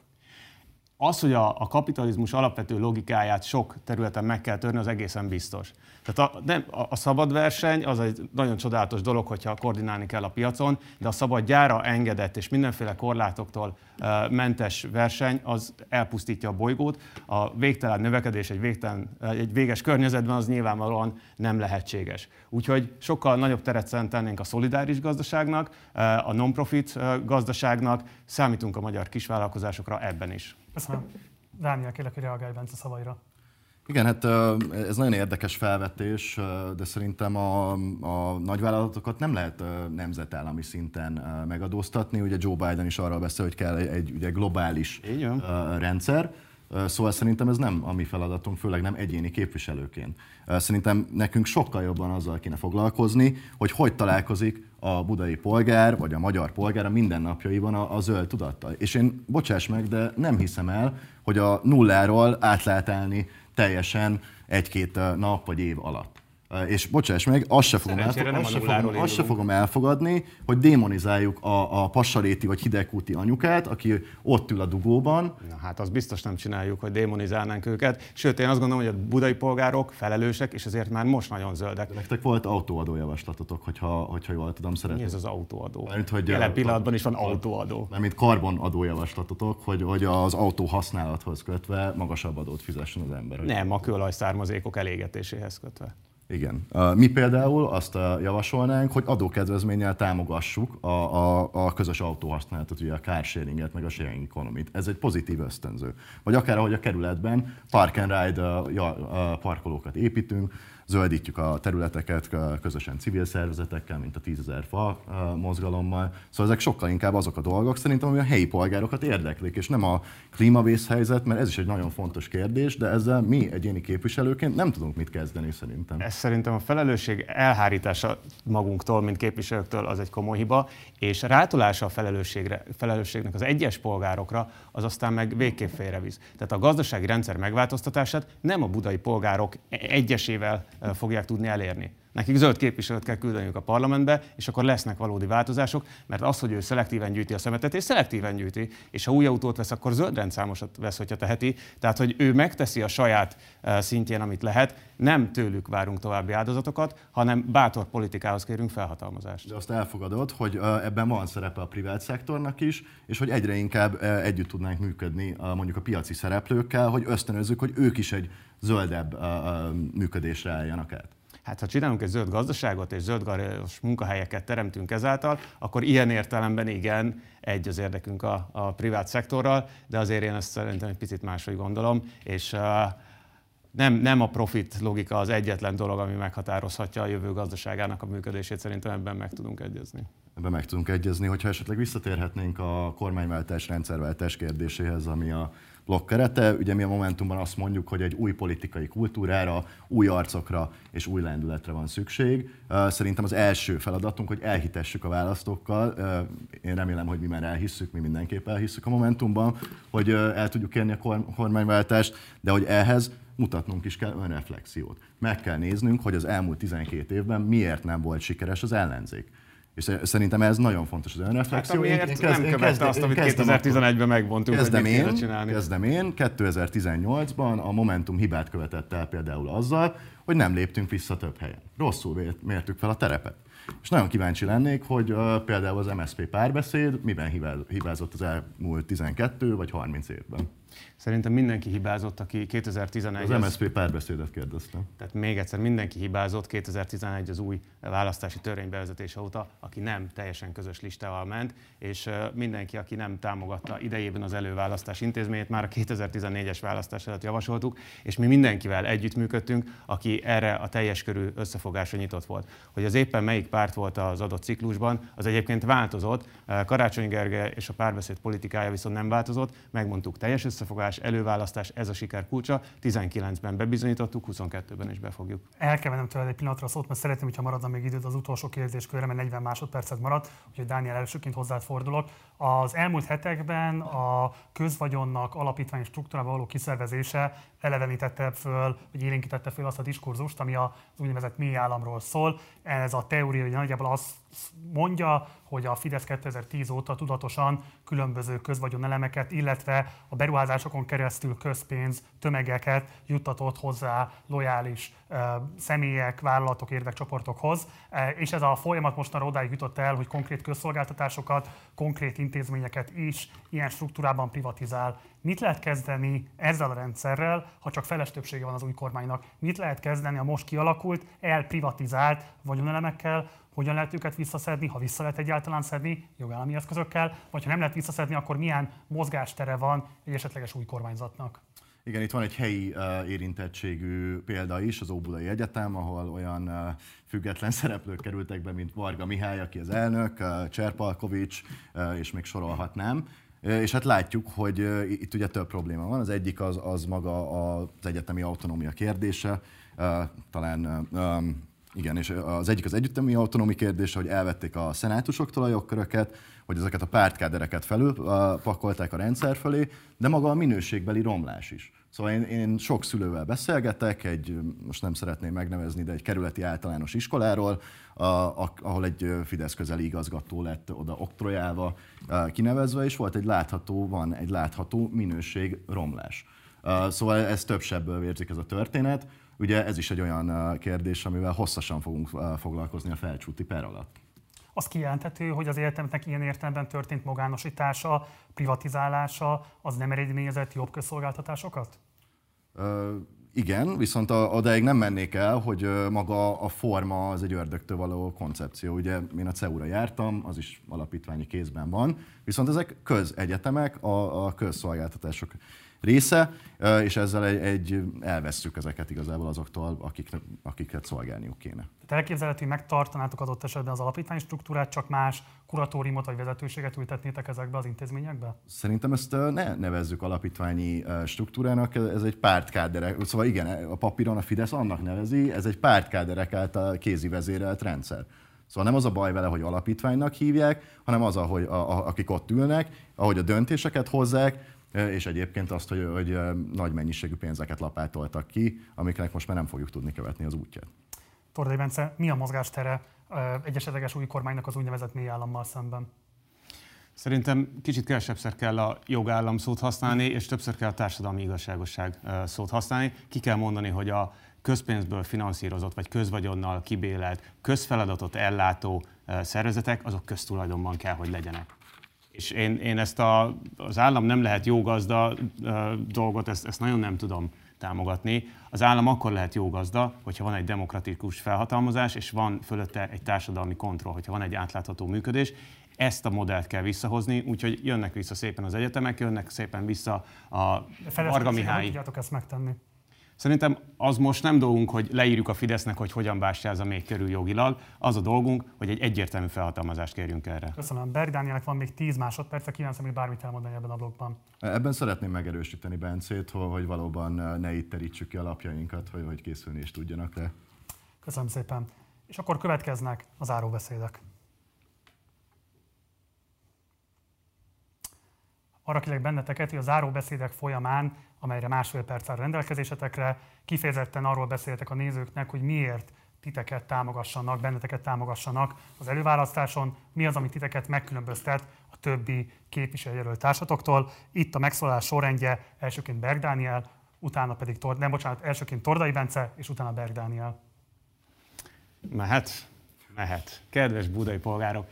Az, hogy a, a kapitalizmus alapvető logikáját sok területen meg kell törni, az egészen biztos. Tehát a, nem, a, a szabad verseny az egy nagyon csodálatos dolog, hogyha koordinálni kell a piacon, de a szabad gyára engedett és mindenféle korlátoktól uh, mentes verseny az elpusztítja a bolygót. A végtelen növekedés egy, végtelen, egy véges környezetben az nyilvánvalóan nem lehetséges. Úgyhogy sokkal nagyobb teret szentelnénk a szolidáris gazdaságnak, a non-profit gazdaságnak, számítunk a magyar kisvállalkozásokra ebben is.
Köszönöm. Dániel, kérlek, hogy reagálj Bence szavaira.
Igen, hát ez nagyon érdekes felvetés, de szerintem a, a nagyvállalatokat nem lehet nemzetállami szinten megadóztatni. Ugye Joe Biden is arról beszél, hogy kell egy, egy ugye globális rendszer. Szóval szerintem ez nem a mi feladatunk, főleg nem egyéni képviselőként. Szerintem nekünk sokkal jobban azzal kéne foglalkozni, hogy hogy találkozik a budai polgár, vagy a magyar polgár a mindennapjaiban a, a zöld tudattal. És én, bocsáss meg, de nem hiszem el, hogy a nulláról át lehet állni teljesen egy-két nap vagy év alatt. És bocsáss meg, azt se fogom, elfog, azt se fogom, azt se fogom elfogadni, hogy démonizáljuk a, a passaréti vagy hidegkúti anyukát, aki ott ül a dugóban.
Na, hát azt biztos nem csináljuk, hogy démonizálnánk őket. Sőt, én azt gondolom, hogy a budai polgárok felelősek, és ezért már most nagyon zöldek. De
nektek volt autóadó javaslatotok, hogyha, hogyha jól tudom szeretni.
Mi ez az autóadó? Mert, hogy Jelen pillanatban is van autóadó.
Mert mint karbonadó javaslatotok, hogy, hogy az autó használathoz kötve magasabb adót fizessen az ember.
Nem, a kőolaj származékok elégetéséhez kötve.
Igen. Mi például azt javasolnánk, hogy adókedvezménnyel támogassuk a, a, a közös autóhasználatot, ugye a carsharinget, meg a sharing economy Ez egy pozitív ösztönző. Vagy akár ahogy a kerületben park and ride parkolókat építünk, zöldítjük a területeket közösen civil szervezetekkel, mint a 10.000 fa mozgalommal. Szóval ezek sokkal inkább azok a dolgok szerintem, ami a helyi polgárokat érdeklik, és nem a klímavészhelyzet, mert ez is egy nagyon fontos kérdés, de ezzel mi egyéni képviselőként nem tudunk mit kezdeni szerintem.
Ez szerintem a felelősség elhárítása magunktól, mint képviselőktől az egy komoly hiba, és rátolása a felelősségre, felelősségnek az egyes polgárokra, az aztán meg végképp félrevisz. Tehát a gazdasági rendszer megváltoztatását nem a budai polgárok egyesével fogják tudni elérni. Nekik zöld képviselőt kell küldeniük a parlamentbe, és akkor lesznek valódi változások, mert az, hogy ő szelektíven gyűjti a szemetet, és szelektíven gyűjti, és ha új autót vesz, akkor zöld rendszámosat vesz, hogyha teheti. Tehát, hogy ő megteszi a saját szintjén, amit lehet, nem tőlük várunk további áldozatokat, hanem bátor politikához kérünk felhatalmazást.
De azt elfogadod, hogy ebben van szerepe a privát szektornak is, és hogy egyre inkább együtt tudnánk működni mondjuk a piaci szereplőkkel, hogy ösztönözzük, hogy ők is egy zöldebb működésre álljanak át.
Hát ha csinálunk egy zöld gazdaságot és zöld munkahelyeket teremtünk ezáltal, akkor ilyen értelemben igen, egy az érdekünk a, a privát szektorral, de azért én ezt szerintem egy picit máshogy gondolom, és uh, nem, nem a profit logika az egyetlen dolog, ami meghatározhatja a jövő gazdaságának a működését, szerintem ebben meg tudunk egyezni.
Ebben meg tudunk egyezni, hogyha esetleg visszatérhetnénk a kormányváltás, rendszerváltás kérdéséhez, ami a blokk. Ugye mi a Momentumban azt mondjuk, hogy egy új politikai kultúrára, új arcokra és új lendületre van szükség. Szerintem az első feladatunk, hogy elhitessük a választókkal. Én remélem, hogy mi már elhisszük, mi mindenképp elhisszük a Momentumban, hogy el tudjuk érni a kormányváltást, de hogy ehhez mutatnunk is kell önreflexiót. Meg kell néznünk, hogy az elmúlt 12 évben miért nem volt sikeres az ellenzék. És szerintem ez nagyon fontos az önreflexió.
Hát, én, én kezd, nem követte azt, amit 2011-ben megmondtunk,
kezdem hogy én, csinálni. Kezdem én. 2018-ban a Momentum hibát követett el például azzal, hogy nem léptünk vissza több helyen. Rosszul mértük fel a terepet. És nagyon kíváncsi lennék, hogy uh, például az MSZP párbeszéd miben hibázott az elmúlt 12 vagy 30 évben.
Szerintem mindenki hibázott, aki 2011...
Az MSZP párbeszédet kérdeztem.
Tehát még egyszer, mindenki hibázott 2011 az új választási törvény bevezetése óta, aki nem teljesen közös listával ment, és mindenki, aki nem támogatta idejében az előválasztás intézményét, már a 2014-es választás előtt javasoltuk, és mi mindenkivel együttműködtünk, aki erre a teljes körű összefogásra nyitott volt. Hogy az éppen melyik párt volt az adott ciklusban, az egyébként változott. Karácsony Gergely és a párbeszéd politikája viszont nem változott, megmondtuk teljes összefogás, választás, előválasztás, ez a siker kulcsa. 19-ben bebizonyítottuk, 22-ben is befogjuk.
El kell vennem tőled egy pillanatra a szót, mert szeretném, hogyha maradna még időd az utolsó kérdéskörre, mert 40 másodpercet maradt, úgyhogy Dániel elsőként hozzád fordulok. Az elmúlt hetekben a közvagyonnak alapítvány struktúrában való kiszervezése elevenítette föl, vagy élénkítette föl azt a diskurzust, ami az úgynevezett mély államról szól. Ez a teória hogy nagyjából azt mondja, hogy a Fidesz 2010 óta tudatosan különböző közvagyonelemeket, illetve a beruházásokon keresztül közpénz tömegeket juttatott hozzá lojális személyek, vállalatok, érdekcsoportokhoz. És ez a folyamat mostanra odáig jutott el, hogy konkrét közszolgáltatásokat, konkrét intézményeket is ilyen struktúrában privatizál. Mit lehet kezdeni ezzel a rendszerrel, ha csak feles többsége van az új kormánynak? Mit lehet kezdeni a most kialakult, elprivatizált vagyonelemekkel, hogyan lehet őket visszaszedni, ha vissza lehet egyáltalán szedni jogállami eszközökkel, vagy ha nem lehet visszaszedni, akkor milyen mozgástere van egy esetleges új kormányzatnak?
Igen, itt van egy helyi uh, érintettségű példa is, az Óbudai Egyetem, ahol olyan uh, független szereplők kerültek be, mint Varga Mihály, aki az elnök, uh, Cserpalkovics, uh, és még sorolhatnám. És hát látjuk, hogy itt ugye több probléma van. Az egyik az, az maga az egyetemi autonómia kérdése. Talán igen, és az egyik az egyetemi autonómi kérdése, hogy elvették a szenátusoktól a jogköröket, hogy ezeket a pártkádereket felülpakolták a rendszer felé, de maga a minőségbeli romlás is. Szóval én, én sok szülővel beszélgetek, egy, most nem szeretném megnevezni, de egy kerületi általános iskoláról, a, a, ahol egy Fidesz közeli igazgató lett oda oktrojálva kinevezve, és volt egy látható, van egy látható minőség romlás. Szóval ez több sebből vérzik ez a történet. Ugye ez is egy olyan kérdés, amivel hosszasan fogunk foglalkozni a felcsúti per alatt.
Az kijelenthető, hogy az életemnek ilyen értelemben történt magánosítása, privatizálása, az nem eredményezett jobb közszolgáltatásokat?
Igen, viszont odaig nem mennék el, hogy maga a forma az egy ördögtől való koncepció. Ugye én a CEU-ra jártam, az is alapítványi kézben van, viszont ezek közegyetemek, a, a közszolgáltatások része, és ezzel egy, egy elvesszük ezeket igazából azoktól, akik, akiket szolgálniuk kéne.
Tehát elképzelhető, hogy megtartanátok adott esetben az alapítvány struktúrát, csak más kuratóriumot vagy vezetőséget ültetnétek ezekbe az intézményekbe?
Szerintem ezt ne nevezzük alapítványi struktúrának, ez egy pártkáderek, szóval igen, a papíron a Fidesz annak nevezi, ez egy pártkáderek által kézi vezérelt rendszer. Szóval nem az a baj vele, hogy alapítványnak hívják, hanem az, ahogy a, a, akik ott ülnek, ahogy a döntéseket hozzák, és egyébként azt, hogy, hogy nagy mennyiségű pénzeket lapátoltak ki, amiknek most már nem fogjuk tudni követni az útját.
Tordai Bence, mi a mozgástere egy esetleges új kormánynak az úgynevezett mély állammal szemben?
Szerintem kicsit kevesebbszer kell a jogállam szót használni, és többször kell a társadalmi igazságosság szót használni. Ki kell mondani, hogy a közpénzből finanszírozott vagy közvagyonnal kibélelt, közfeladatot ellátó szervezetek, azok köztulajdonban kell, hogy legyenek. És én, én ezt a, az állam nem lehet jó gazda dolgot, ezt, ezt nagyon nem tudom támogatni. Az állam akkor lehet jó gazda, hogyha van egy demokratikus felhatalmazás, és van fölötte egy társadalmi kontroll, hogyha van egy átlátható működés. Ezt a modellt kell visszahozni, úgyhogy jönnek vissza szépen az egyetemek, jönnek szépen vissza a Varga Mihály.
Hogy ezt megtenni?
Szerintem az most nem dolgunk, hogy leírjuk a Fidesznek, hogy hogyan bástyázza még körül jogilag. Az a dolgunk, hogy egy egyértelmű felhatalmazást kérjünk erre.
Köszönöm. Berg Dánielnek van még 10 másodperc, kíváncsi, hogy bármit elmondani ebben a blogban.
Ebben szeretném megerősíteni Bencét, hogy valóban ne itt terítsük ki alapjainkat, hogy, hogy készülni is tudjanak le.
Köszönöm szépen. És akkor következnek az áróbeszédek. Arra kérlek benneteket, hogy a záróbeszédek folyamán amelyre másfél perc áll rendelkezésetekre. Kifejezetten arról beszéltek a nézőknek, hogy miért titeket támogassanak, benneteket támogassanak az előválasztáson, mi az, ami titeket megkülönböztet a többi képviselőjelölt társatoktól. Itt a megszólalás sorrendje elsőként Berg Dániel, utána pedig, nem bocsánat, elsőként Tordai Bence, és utána Berg Dániel.
Mehet, mehet. Kedves budai polgárok,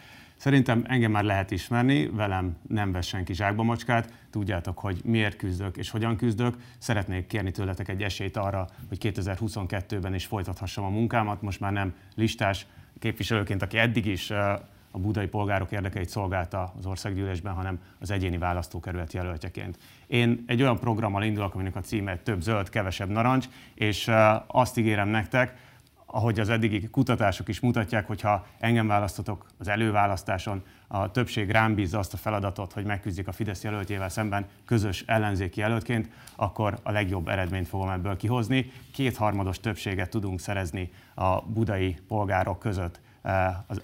Szerintem engem már lehet ismerni, velem nem vesz senki zsákba macskát, tudjátok, hogy miért küzdök és hogyan küzdök. Szeretnék kérni tőletek egy esélyt arra, hogy 2022-ben is folytathassam a munkámat, most már nem listás képviselőként, aki eddig is a budai polgárok érdekeit szolgálta az országgyűlésben, hanem az egyéni választókerület jelöltjeként. Én egy olyan programmal indulok, aminek a címe több zöld, kevesebb narancs, és azt ígérem nektek, ahogy az eddigi kutatások is mutatják, hogyha engem választotok az előválasztáson, a többség rám bízza azt a feladatot, hogy megküzdjük a Fidesz jelöltjével szemben közös ellenzéki jelöltként, akkor a legjobb eredményt fogom ebből kihozni. Kétharmados többséget tudunk szerezni a budai polgárok között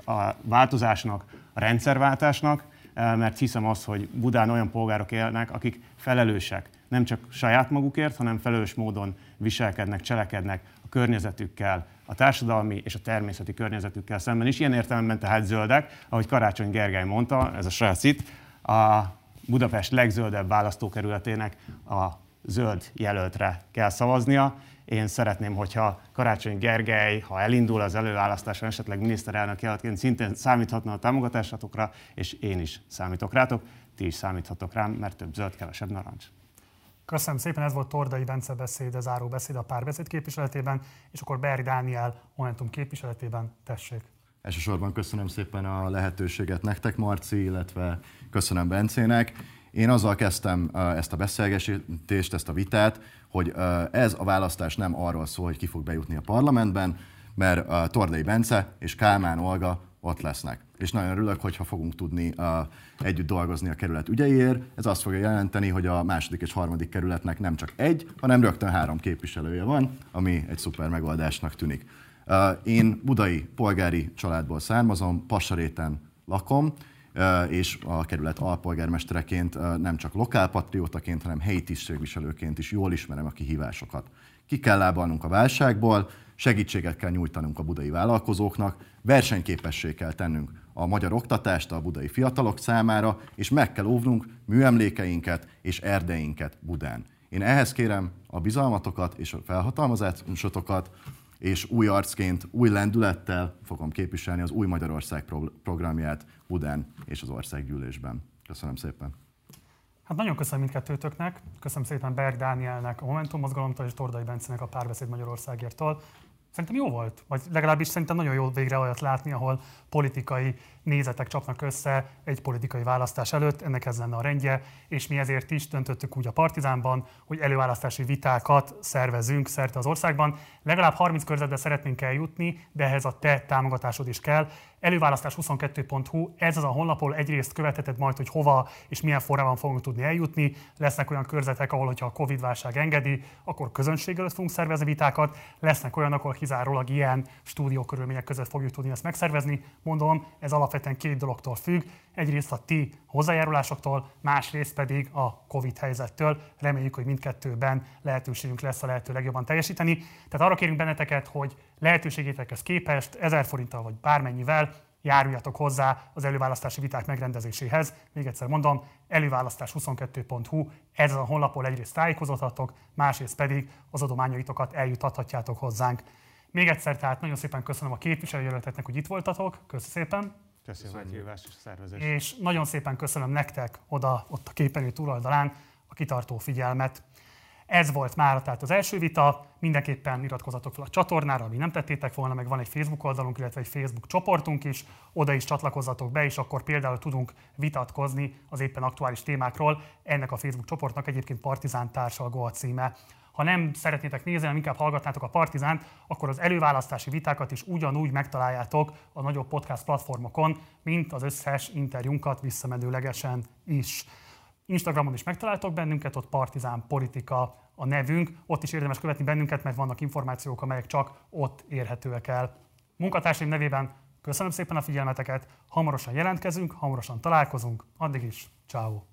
a változásnak, a rendszerváltásnak, mert hiszem azt, hogy Budán olyan polgárok élnek, akik felelősek, nem csak saját magukért, hanem felelős módon viselkednek, cselekednek a környezetükkel, a társadalmi és a természeti környezetükkel szemben is. Ilyen értelemben tehát zöldek, ahogy Karácsony Gergely mondta, ez a srác itt, a Budapest legzöldebb választókerületének a zöld jelöltre kell szavaznia. Én szeretném, hogyha Karácsony Gergely, ha elindul az előválasztáson, esetleg miniszterelnök jelöltként szintén számíthatna a támogatásatokra, és én is számítok rátok, ti is számíthatok rám, mert több zöld, kevesebb narancs.
Köszönöm szépen, ez volt Tordai Bence beszéde, záró beszéd a párbeszéd képviseletében, és akkor Beri Dániel Momentum képviseletében tessék.
Elsősorban köszönöm szépen a lehetőséget nektek, Marci, illetve köszönöm Bencének. Én azzal kezdtem ezt a beszélgetést, ezt a vitát, hogy ez a választás nem arról szól, hogy ki fog bejutni a parlamentben, mert Tordai Bence és Kálmán Olga ott lesznek. És nagyon örülök, hogyha fogunk tudni uh, együtt dolgozni a kerület ügyeiért. Ez azt fogja jelenteni, hogy a második és harmadik kerületnek nem csak egy, hanem rögtön három képviselője van, ami egy szuper megoldásnak tűnik. Én budai polgári családból származom, Passaréten lakom, és a kerület alpolgármestereként nem csak lokálpatriótaként, hanem helyi tisztségviselőként is jól ismerem a kihívásokat. Ki kell lábalnunk a válságból, segítséget kell nyújtanunk a budai vállalkozóknak, versenyképessé kell tennünk a magyar oktatást a budai fiatalok számára, és meg kell óvnunk műemlékeinket és erdeinket Budán. Én ehhez kérem a bizalmatokat és a felhatalmazásotokat, és új arcként, új lendülettel fogom képviselni az új Magyarország programját Budán és az országgyűlésben. Köszönöm szépen!
Hát nagyon köszönöm mindkettőtöknek, köszönöm szépen Berg Dánielnek a Momentum mozgalomtól és Tordai Bencenek a Párbeszéd Magyarországértól. Szerintem jó volt, vagy legalábbis szerintem nagyon jó végre olyat látni, ahol politikai nézetek csapnak össze egy politikai választás előtt, ennek ez lenne a rendje, és mi ezért is döntöttük úgy a Partizánban, hogy előválasztási vitákat szervezünk szerte az országban. Legalább 30 körzetbe szeretnénk eljutni, de ehhez a te támogatásod is kell. Előválasztás22.hu, ez az a honlapon egyrészt követheted majd, hogy hova és milyen formában fogunk tudni eljutni. Lesznek olyan körzetek, ahol, hogyha a Covid-válság engedi, akkor közönség előtt fogunk szervezni vitákat. Lesznek olyanok, ahol kizárólag ilyen stúdiókörülmények között fogjuk tudni ezt megszervezni. Mondom, ez alapvetően két dologtól függ. Egyrészt a ti hozzájárulásoktól, másrészt pedig a Covid helyzettől. Reméljük, hogy mindkettőben lehetőségünk lesz a lehető legjobban teljesíteni. Tehát arra kérünk benneteket, hogy lehetőségétekhez képest 1000 forinttal vagy bármennyivel járuljatok hozzá az előválasztási viták megrendezéséhez. Még egyszer mondom, előválasztás22.hu, ez a honlapon egyrészt tájékozódhatok, másrészt pedig az adományaitokat eljutathatjátok hozzánk. Még egyszer tehát nagyon szépen köszönöm a képviselőjelölteknek, hogy itt voltatok. Köszönöm szépen.
Köszönöm a hívást és szervezést.
És nagyon szépen köszönöm nektek oda, ott a képernyő túloldalán a kitartó figyelmet. Ez volt már tehát az első vita. Mindenképpen iratkozatok fel a csatornára, ami nem tettétek volna, meg van egy Facebook oldalunk, illetve egy Facebook csoportunk is, oda is csatlakozzatok be, és akkor például tudunk vitatkozni az éppen aktuális témákról. Ennek a Facebook csoportnak egyébként Partizán társalgó a címe. Ha nem szeretnétek nézni, hanem inkább hallgatnátok a Partizánt, akkor az előválasztási vitákat is ugyanúgy megtaláljátok a nagyobb podcast platformokon, mint az összes interjúnkat visszamenőlegesen is. Instagramon is megtaláltok bennünket, ott Partizán Politika a nevünk. Ott is érdemes követni bennünket, mert vannak információk, amelyek csak ott érhetőek el. Munkatársaim nevében köszönöm szépen a figyelmeteket, hamarosan jelentkezünk, hamarosan találkozunk, addig is, ciao.